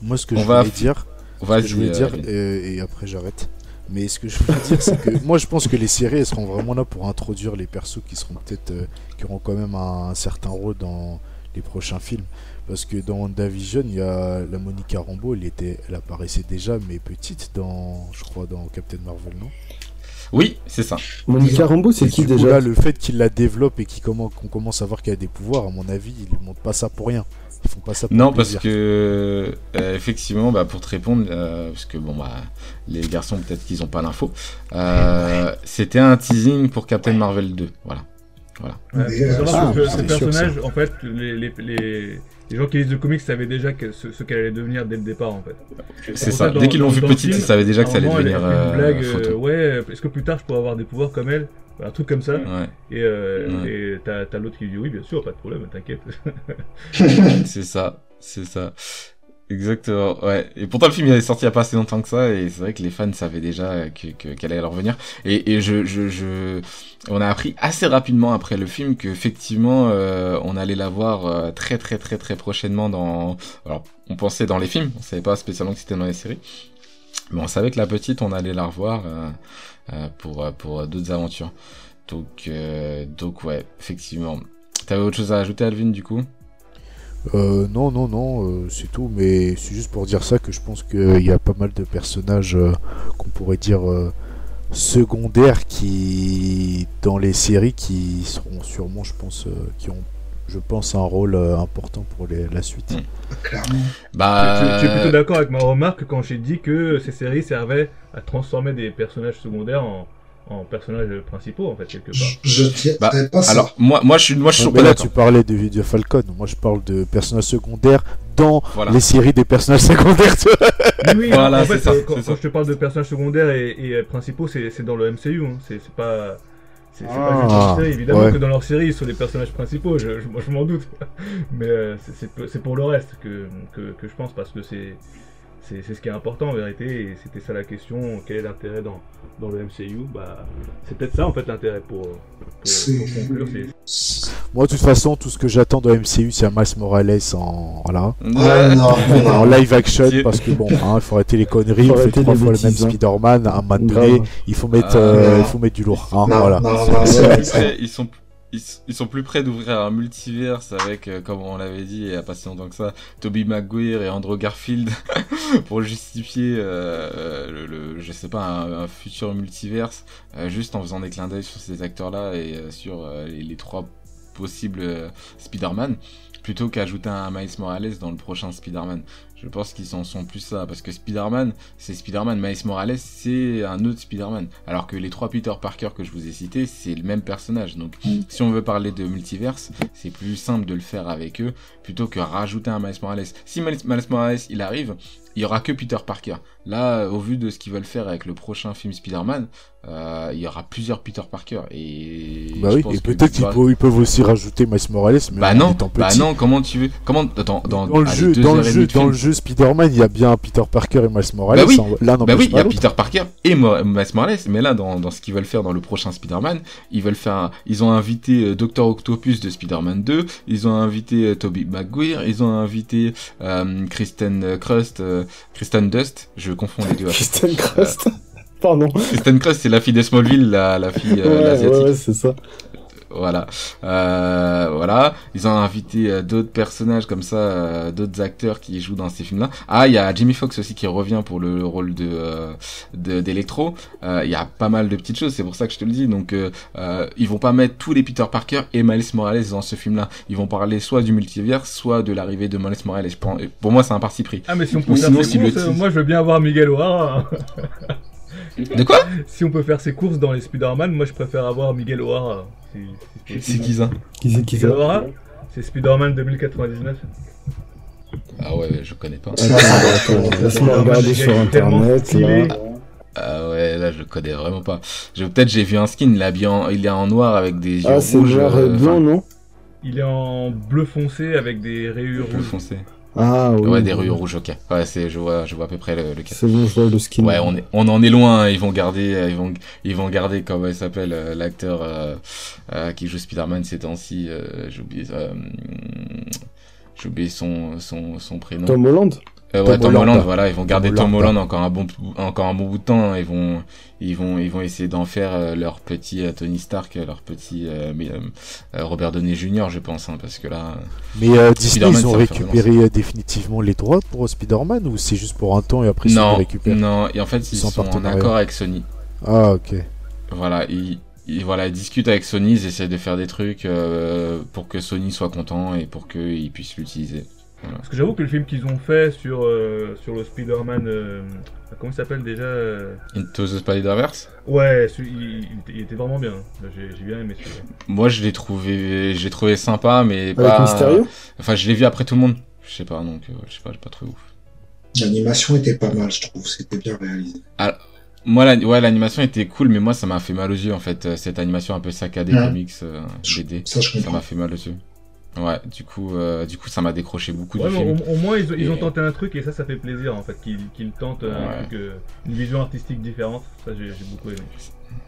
Moi, ce que je voulais dire, je voulais dire, et, après j'arrête. Mais ce que je voulais dire, c'est que moi, je pense que les séries, elles seront vraiment là pour introduire les persos qui seront peut-être, euh, qui auront quand même un, certain rôle dans les prochains films. Parce que dans WandaVision, il y a la Monica Rambeau, elle était, elle apparaissait déjà, mais petite dans, je crois, dans Captain Marvel, non? Oui, c'est ça. Monica Rambeau, c'est qui déjà? Le fait qu'il la développe et qu'on commence à voir qu'elle a des pouvoirs, à mon avis, il ne montre pas ça pour rien. Non, parce que euh, effectivement, bah, pour te répondre, euh, parce que bon bah les garçons peut-être qu'ils ont pas l'info, euh, c'était un teasing pour Captain Marvel 2, voilà. Voilà. Ah, ce personnage, en fait, les, les, les, gens qui lisent le comics savaient déjà ce, qu'elle allait devenir dès le départ, en fait. C'est ça. Dès qu'ils l'ont vu petite, ils savaient déjà que ça allait devenir. Une blague, ouais. Est-ce que plus tard je pourrais avoir des pouvoirs comme elle? Un truc comme ça. Et, euh, t'as, l'autre qui dit oui, bien sûr, pas de problème, t'inquiète. c'est ça, c'est ça. Exactement, ouais. Et pourtant le film il est sorti il y a pas assez longtemps que ça, et c'est vrai que les fans savaient déjà qu'elle allait revenir. Et, et je, je, je, on a appris assez rapidement après le film qu'effectivement euh, on allait la voir euh, très très très très prochainement dans. Alors on pensait dans les films, on savait pas spécialement que c'était dans les séries, mais on savait que la petite on allait la revoir. Euh, euh, pour, pour d'autres aventures. Donc, donc ouais, effectivement. T'avais autre chose à ajouter, Alvin, du coup? Euh, non, non, non, c'est tout, mais c'est juste pour dire ça que je pense qu'il y a pas mal de personnages qu'on pourrait dire secondaires qui, dans les séries, qui seront sûrement, je pense, qui ont, je pense, un rôle important pour les, la suite. Hmm. Clairement. Bah, tu, es plutôt d'accord avec ma remarque quand j'ai dit que ces séries servaient à transformer des personnages secondaires en, en personnages principaux en fait quelque part. Je, tiens bah, pas Alors moi moi je suis moi je suis pas là tu parlais de Video Falcon, moi je parle de personnages secondaires dans les séries des personnages secondaires. Tu vois oui, oui voilà, en fait, ça, quand, je te parle de personnages secondaires et, et principaux, c'est dans le MCU, hein. c'est pas c'est pas juste dans ah, série, évidemment que dans leur série ils sont des personnages principaux, je, je, je m'en doute. Mais euh, c'est pour le reste que, que, que je pense parce que c'est c'est ce qui est important en vérité, et c'était ça la question, quel est l'intérêt dans, dans le MCU bah, C'est peut-être ça en fait l'intérêt pour, pour, conclure. Moi de toute façon, tout ce que j'attends dans le MCU, c'est un Miles Morales en, voilà. en live action, parce que bon, hein, il faut arrêter les conneries, il faut trois fois le même hein. Spider-Man, un man il faut mettre, euh, il faut mettre du lourd. Hein, voilà. ils sont ils, sont plus près d'ouvrir un multiverse avec, euh, comme on l'avait dit il y a pas si longtemps que ça, Toby Maguire et Andrew Garfield pour justifier euh, le, je sais pas, un, futur multiverse, euh, juste en faisant des clins d'œil sur ces acteurs-là et sur les, les, trois possibles Spider-Man, plutôt qu'ajouter un Miles Morales dans le prochain Spider-Man. Je pense qu'ils en sont plus ça, parce que Spider-Man, c'est Spider-Man, Miles Morales, c'est un autre Spider-Man. Alors que les trois Peter Parker que je vous ai cités, c'est le même personnage. Donc, mm. si on veut parler de multiverse, c'est plus simple de le faire avec eux, plutôt que rajouter un Miles Morales. Si Miles Morales, il arrive, il y aura que Peter Parker. Là, au vu de ce qu'ils veulent faire avec le prochain film Spider-Man, euh, il y aura plusieurs Peter Parker. Et bah oui, et peut-être qu'ils peuvent, aussi rajouter Miles Morales, mais bah non, bah non, comment tu veux, comment attends, dans, dans le jeu, dans le jeu, dans le jeu Spider-Man, il y a bien Peter Parker et Miles Morales. Bah oui, là, bah oui, il y a Peter Parker et Miles Morales, mais là, dans, dans ce qu'ils veulent faire dans le prochain Spider-Man, ils veulent faire, ils ont invité euh, Doctor Octopus de Spider-Man 2, ils ont invité euh, Tobey Maguire, ils ont invité euh, Kristen Crust, Kristen Dust, je confonds les deux. Kristen Crust. Pardon. Kristen Crust, c'est la fille de Smallville, la, la fille euh, ouais, Ouais, c'est ça. Voilà, euh, voilà. Ils ont invité euh, d'autres personnages comme ça, euh, d'autres acteurs qui jouent dans ces films-là. Ah, il y a Jimmy Fox aussi qui revient pour le rôle de d'Electro. Il y a pas mal de petites choses, c'est pour ça que je te le dis. Donc, ils vont pas mettre tous les Peter Parker et Miles Morales dans ce film-là. Ils vont parler soit du multivers, soit de l'arrivée de Miles Morales. Pour moi, c'est un parti pris. Ah, mais si on peut faire ses courses, moi je veux bien avoir Miguel O'Hara. De quoi? Si on peut faire ses courses dans les Spider-Man, moi je préfère avoir Miguel O'Hara. C'est qui ça Qui c'est qui ça C'est Spider-Man 2099. Ah ouais, je connais pas. Laisse-moi regarder sur internet. Ah ouais, là je connais vraiment pas. Peut-être j'ai vu un skin, il est, en... il est en noir avec des yeux ah, rouges. Ah, c'est noir et euh, blanc, non? Il est en bleu foncé avec des rayures rouges. Bleu foncé. Ah oui. Ouais, des rayures rouges, ok. Ouais, c'est, je vois, je vois à peu près le, le cas. C'est bon, je vois le skin. Ouais, on est, on en est loin. Hein. Ils vont garder, euh, ils vont, ils vont garder comment il s'appelle euh, l'acteur euh, qui joue Spider-Man ces temps-ci. j'ai oublié, j'ai oublié son, son, son prénom. Tom Holland? Euh, ouais, Tom, Holland, voilà, ils vont garder Tom Holland encore un bon, encore un bon bout de temps. Ils vont, ils vont, ils vont essayer d'en faire euh, leur petit euh, Tony Stark, leur petit Robert Downey Jr. Je pense, hein, parce que là. Mais Disney, ils ont récupéré définitivement les droits pour Spider-Man ou c'est juste pour un temps et après ils non, récupèrent? Non, et en fait ils, sont, en accord avec Sony. Ah ok. Voilà, ils, voilà, ils discutent avec Sony, ils essaient de faire des trucs pour que Sony soit content et pour qu'ils puissent l'utiliser. Parce que j'avoue que le film qu'ils ont fait sur, euh, sur le Spider-Man. Euh, comment il s'appelle déjà euh Into the Spider-Verse Ouais, il, était vraiment bien. J'ai bien aimé celui-là. Moi, je l'ai trouvé, j'ai trouvé sympa, mais pas. Mystérieux Enfin, je l'ai vu après tout le monde. Je sais pas, donc je sais pas, j'ai pas trouvé ouf. L'animation était pas mal, je trouve. C'était bien réalisé. Ah, moi, la, ouais, l'animation était cool, mais moi, ça m'a fait mal aux yeux, en fait. Cette animation un peu saccadée, comics, BD. Ça, ça m'a fait mal aux yeux. Ouais, du coup, euh, du coup, ça m'a décroché beaucoup ouais, du film. Au, moins, ils, ils, ont tenté un truc et ça, ça fait plaisir en fait, qu'ils tentent un truc, euh, une vision artistique différente. Ça, j'ai beaucoup aimé.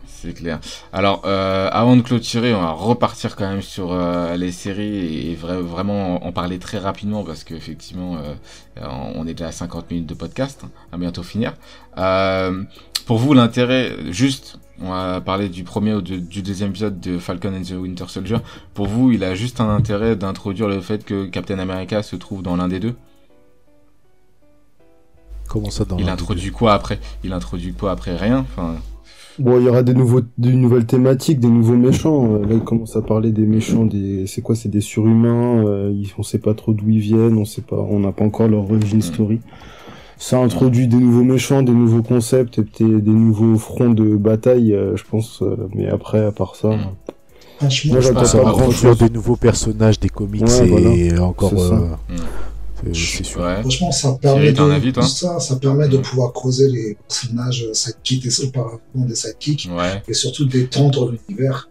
C'est clair. Alors, euh, avant de clôturer, on va repartir quand même sur euh, les séries et vraiment en parler très rapidement parce qu'effectivement, euh, on est déjà à 50 minutes de podcast, hein, à bientôt finir. pour vous, l'intérêt, juste on va parler du premier ou du deuxième épisode de Falcon and the Winter Soldier. Pour vous, il a juste un intérêt d'introduire le fait que Captain America se trouve dans l'un des deux Comment ça dans Il introduit quoi après? Il introduit quoi après? Rien? Enfin... Bon, il y aura des nouveaux, des nouvelles thématiques, des nouveaux méchants. Euh, là, il commence à parler des méchants, des, c'est quoi, c'est des surhumains. Euh, on sait pas trop d'où ils viennent, on sait pas, on n'a pas encore leur origin mm. story ça introduit des nouveaux méchants, des nouveaux concepts et des nouveaux fronts de bataille, euh, je pense. Euh, mais après, à part ça, moi j'attends pas grand chose. des nouveaux personnages des comics et encore. Euh, sûr. Franchement, ça permet, de, ça, ça permet de pouvoir creuser les personnages sidekicks et auparavant des sidekicks et surtout d'étendre l'univers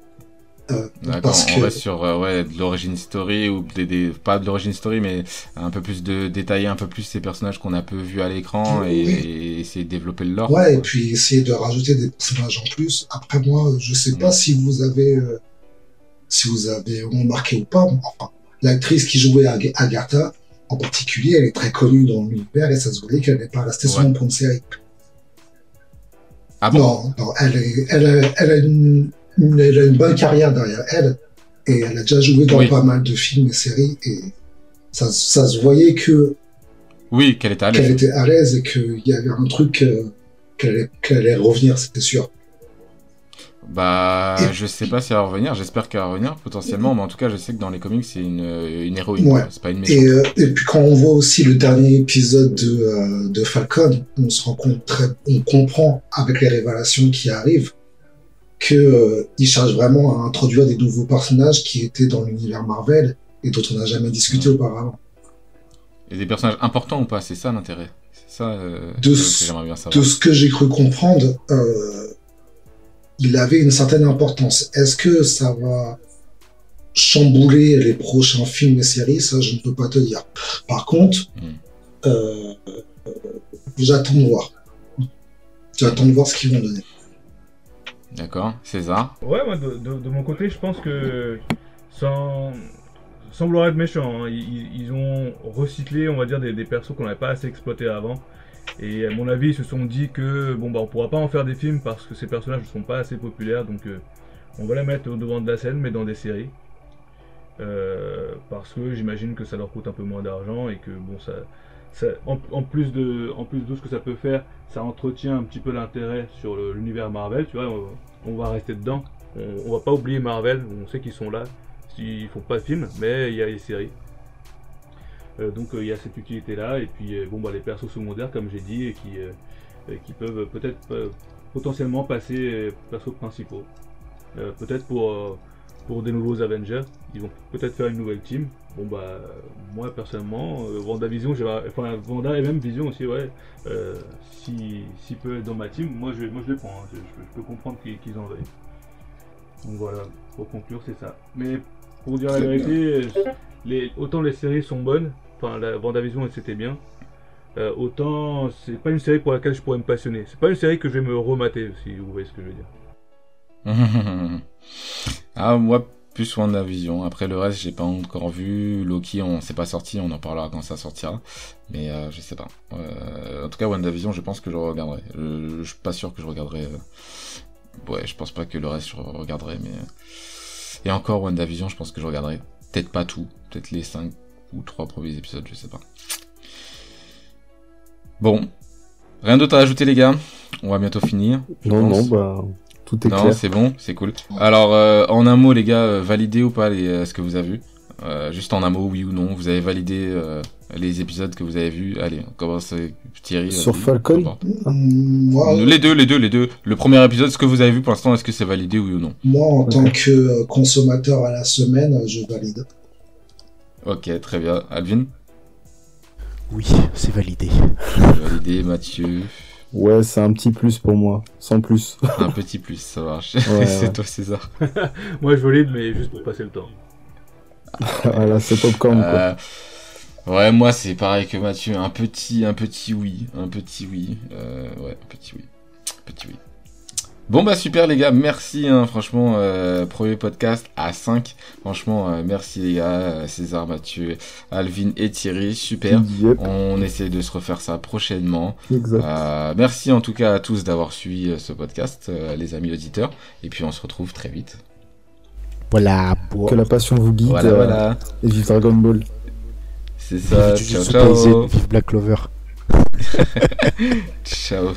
euh, D'accord, on va sur euh, ouais, de l'origine story ou des, pas de l'origine story mais un peu plus de détailler un peu plus ces personnages qu'on a peu vu à l'écran et, essayer de développer le lore. Ouais, et puis essayer de rajouter des personnages en plus. Après moi, je sais pas mm. si vous avez euh, si vous avez remarqué ou pas, enfin, l'actrice qui jouait Agatha en particulier, elle est très connue dans l'univers et ça se voyait qu'elle n'est pas restée sur une série. Ah bon? Non, non, elle, est, elle, elle a une elle a une bonne carrière derrière elle et elle a déjà joué dans pas mal de films et séries et ça, ça se voyait que oui qu'elle était à l'aise. qu'elle était à l'aise et qu'il y avait un truc euh, qu'elle allait, revenir c'était sûr. Bah je sais pas si elle va revenir j'espère qu'elle va revenir potentiellement mais en tout cas je sais que dans les comics c'est une, une héroïne ouais. c'est pas une méchante. et, euh, et, puis quand on voit aussi le dernier épisode de, euh, de Falcon on se rend compte très on comprend avec les révélations qui arrivent qu'il euh, cherche vraiment à introduire des nouveaux personnages qui étaient dans l'univers Marvel et dont on n'a jamais discuté auparavant. Et des personnages importants ou pas C'est ça l'intérêt? C'est ça euh, de, que bien savoir. de ce que j'ai cru comprendre, euh, il avait une certaine importance. Est-ce que ça va chambouler les prochains films et séries? Ça, je ne peux pas te dire. Par contre, hmm. euh, j'attends de voir. J'attends de voir ce qu'ils vont donner. D'accord, César Ouais, moi de, mon côté, je pense que sans, sans vouloir être méchant, hein, ils, ont recyclé, on va dire, des, persos qu'on n'avait pas assez exploités avant. Et à mon avis, ils se sont dit que bon bah on pourra pas en faire des films parce que ces personnages ne sont pas assez populaires, donc euh, on va les mettre au devant de la scène, mais dans des séries. parce que j'imagine que ça leur coûte un peu moins d'argent et que bon ça, en, plus de, en plus de ce que ça peut faire, ça entretient un petit peu l'intérêt sur l'univers Marvel, tu vois, on, va rester dedans. On, va pas oublier Marvel, on sait qu'ils sont là, ils font pas de films, mais il y a les séries. Euh, donc euh, il y a cette utilité là, et puis euh, bon bah les persos secondaires comme j'ai dit, qui, qui peuvent peut-être potentiellement passer persos principaux. peut-être pour, pour des nouveaux Avengers, ils vont peut-être faire une nouvelle team, Bon bah moi personnellement, euh, Vendavision, enfin Vanda et même Vision aussi, ouais. Euh, si, si peut être dans ma team, moi je, moi je les prends. Hein. je, peux comprendre qu'ils en veuillent. Donc voilà, pour conclure c'est ça. Mais pour dire la vérité, les, autant les séries sont bonnes, enfin la Vendavision c'était bien. Euh, autant c'est pas une série pour laquelle je pourrais me passionner. C'est pas une série que je vais me remater, si vous voyez ce que je veux dire. ah moi plus WandaVision. Après le reste, j'ai pas encore vu. Loki, on s'est pas sorti, on en parlera quand ça sortira. Mais euh, je sais pas. Euh, en tout cas, WandaVision, je pense que je regarderai. Je, je suis pas sûr que je regarderai. Euh, ouais, je pense pas que le reste je regarderai, mais. Et encore WandaVision, je pense que je regarderai. Peut-être pas tout, peut-être les 5 ou 3 premiers épisodes, je sais pas. Bon. Rien d'autre à ajouter les gars? On va bientôt finir. Non, non, bah tout est non, c'est bon, c'est cool. Alors, euh, en un mot, les gars, euh, validez ou pas les, euh, ce que vous avez vu Juste en un mot, oui ou non. Vous avez validé les épisodes que vous avez vus Allez, on commence avec Thierry. Sur Falcon Les deux, les deux, les deux. Le premier épisode, ce que vous avez vu pour l'instant, est-ce que c'est validé, oui ou non? Moi, en tant que consommateur à la semaine, je valide. Ok, très bien. Alvin? Oui, c'est validé. Validé, Mathieu. Ouais, c'est un petit plus pour moi, sans plus. un petit plus, ça marche. c'est toi, César. moi, je valide, mais juste pour passer le temps. voilà, c'est popcorn, quoi. Euh, ouais, moi, c'est pareil que Mathieu. Un petit, un petit oui. Un petit oui. Euh, ouais, un petit oui. Petit oui. Bon bah super les gars, merci hein, franchement, euh, premier podcast à 5, franchement euh, merci les gars, euh, César, Mathieu, Alvin et Thierry, super, on essaie de se refaire ça prochainement. merci en tout cas à tous d'avoir suivi ce podcast, les amis auditeurs, et puis on se retrouve très vite. Voilà, que la passion vous guide, voilà, voilà. et vive Dragon Ball. C'est ça, ciao ciao. Vive Black Clover. ciao.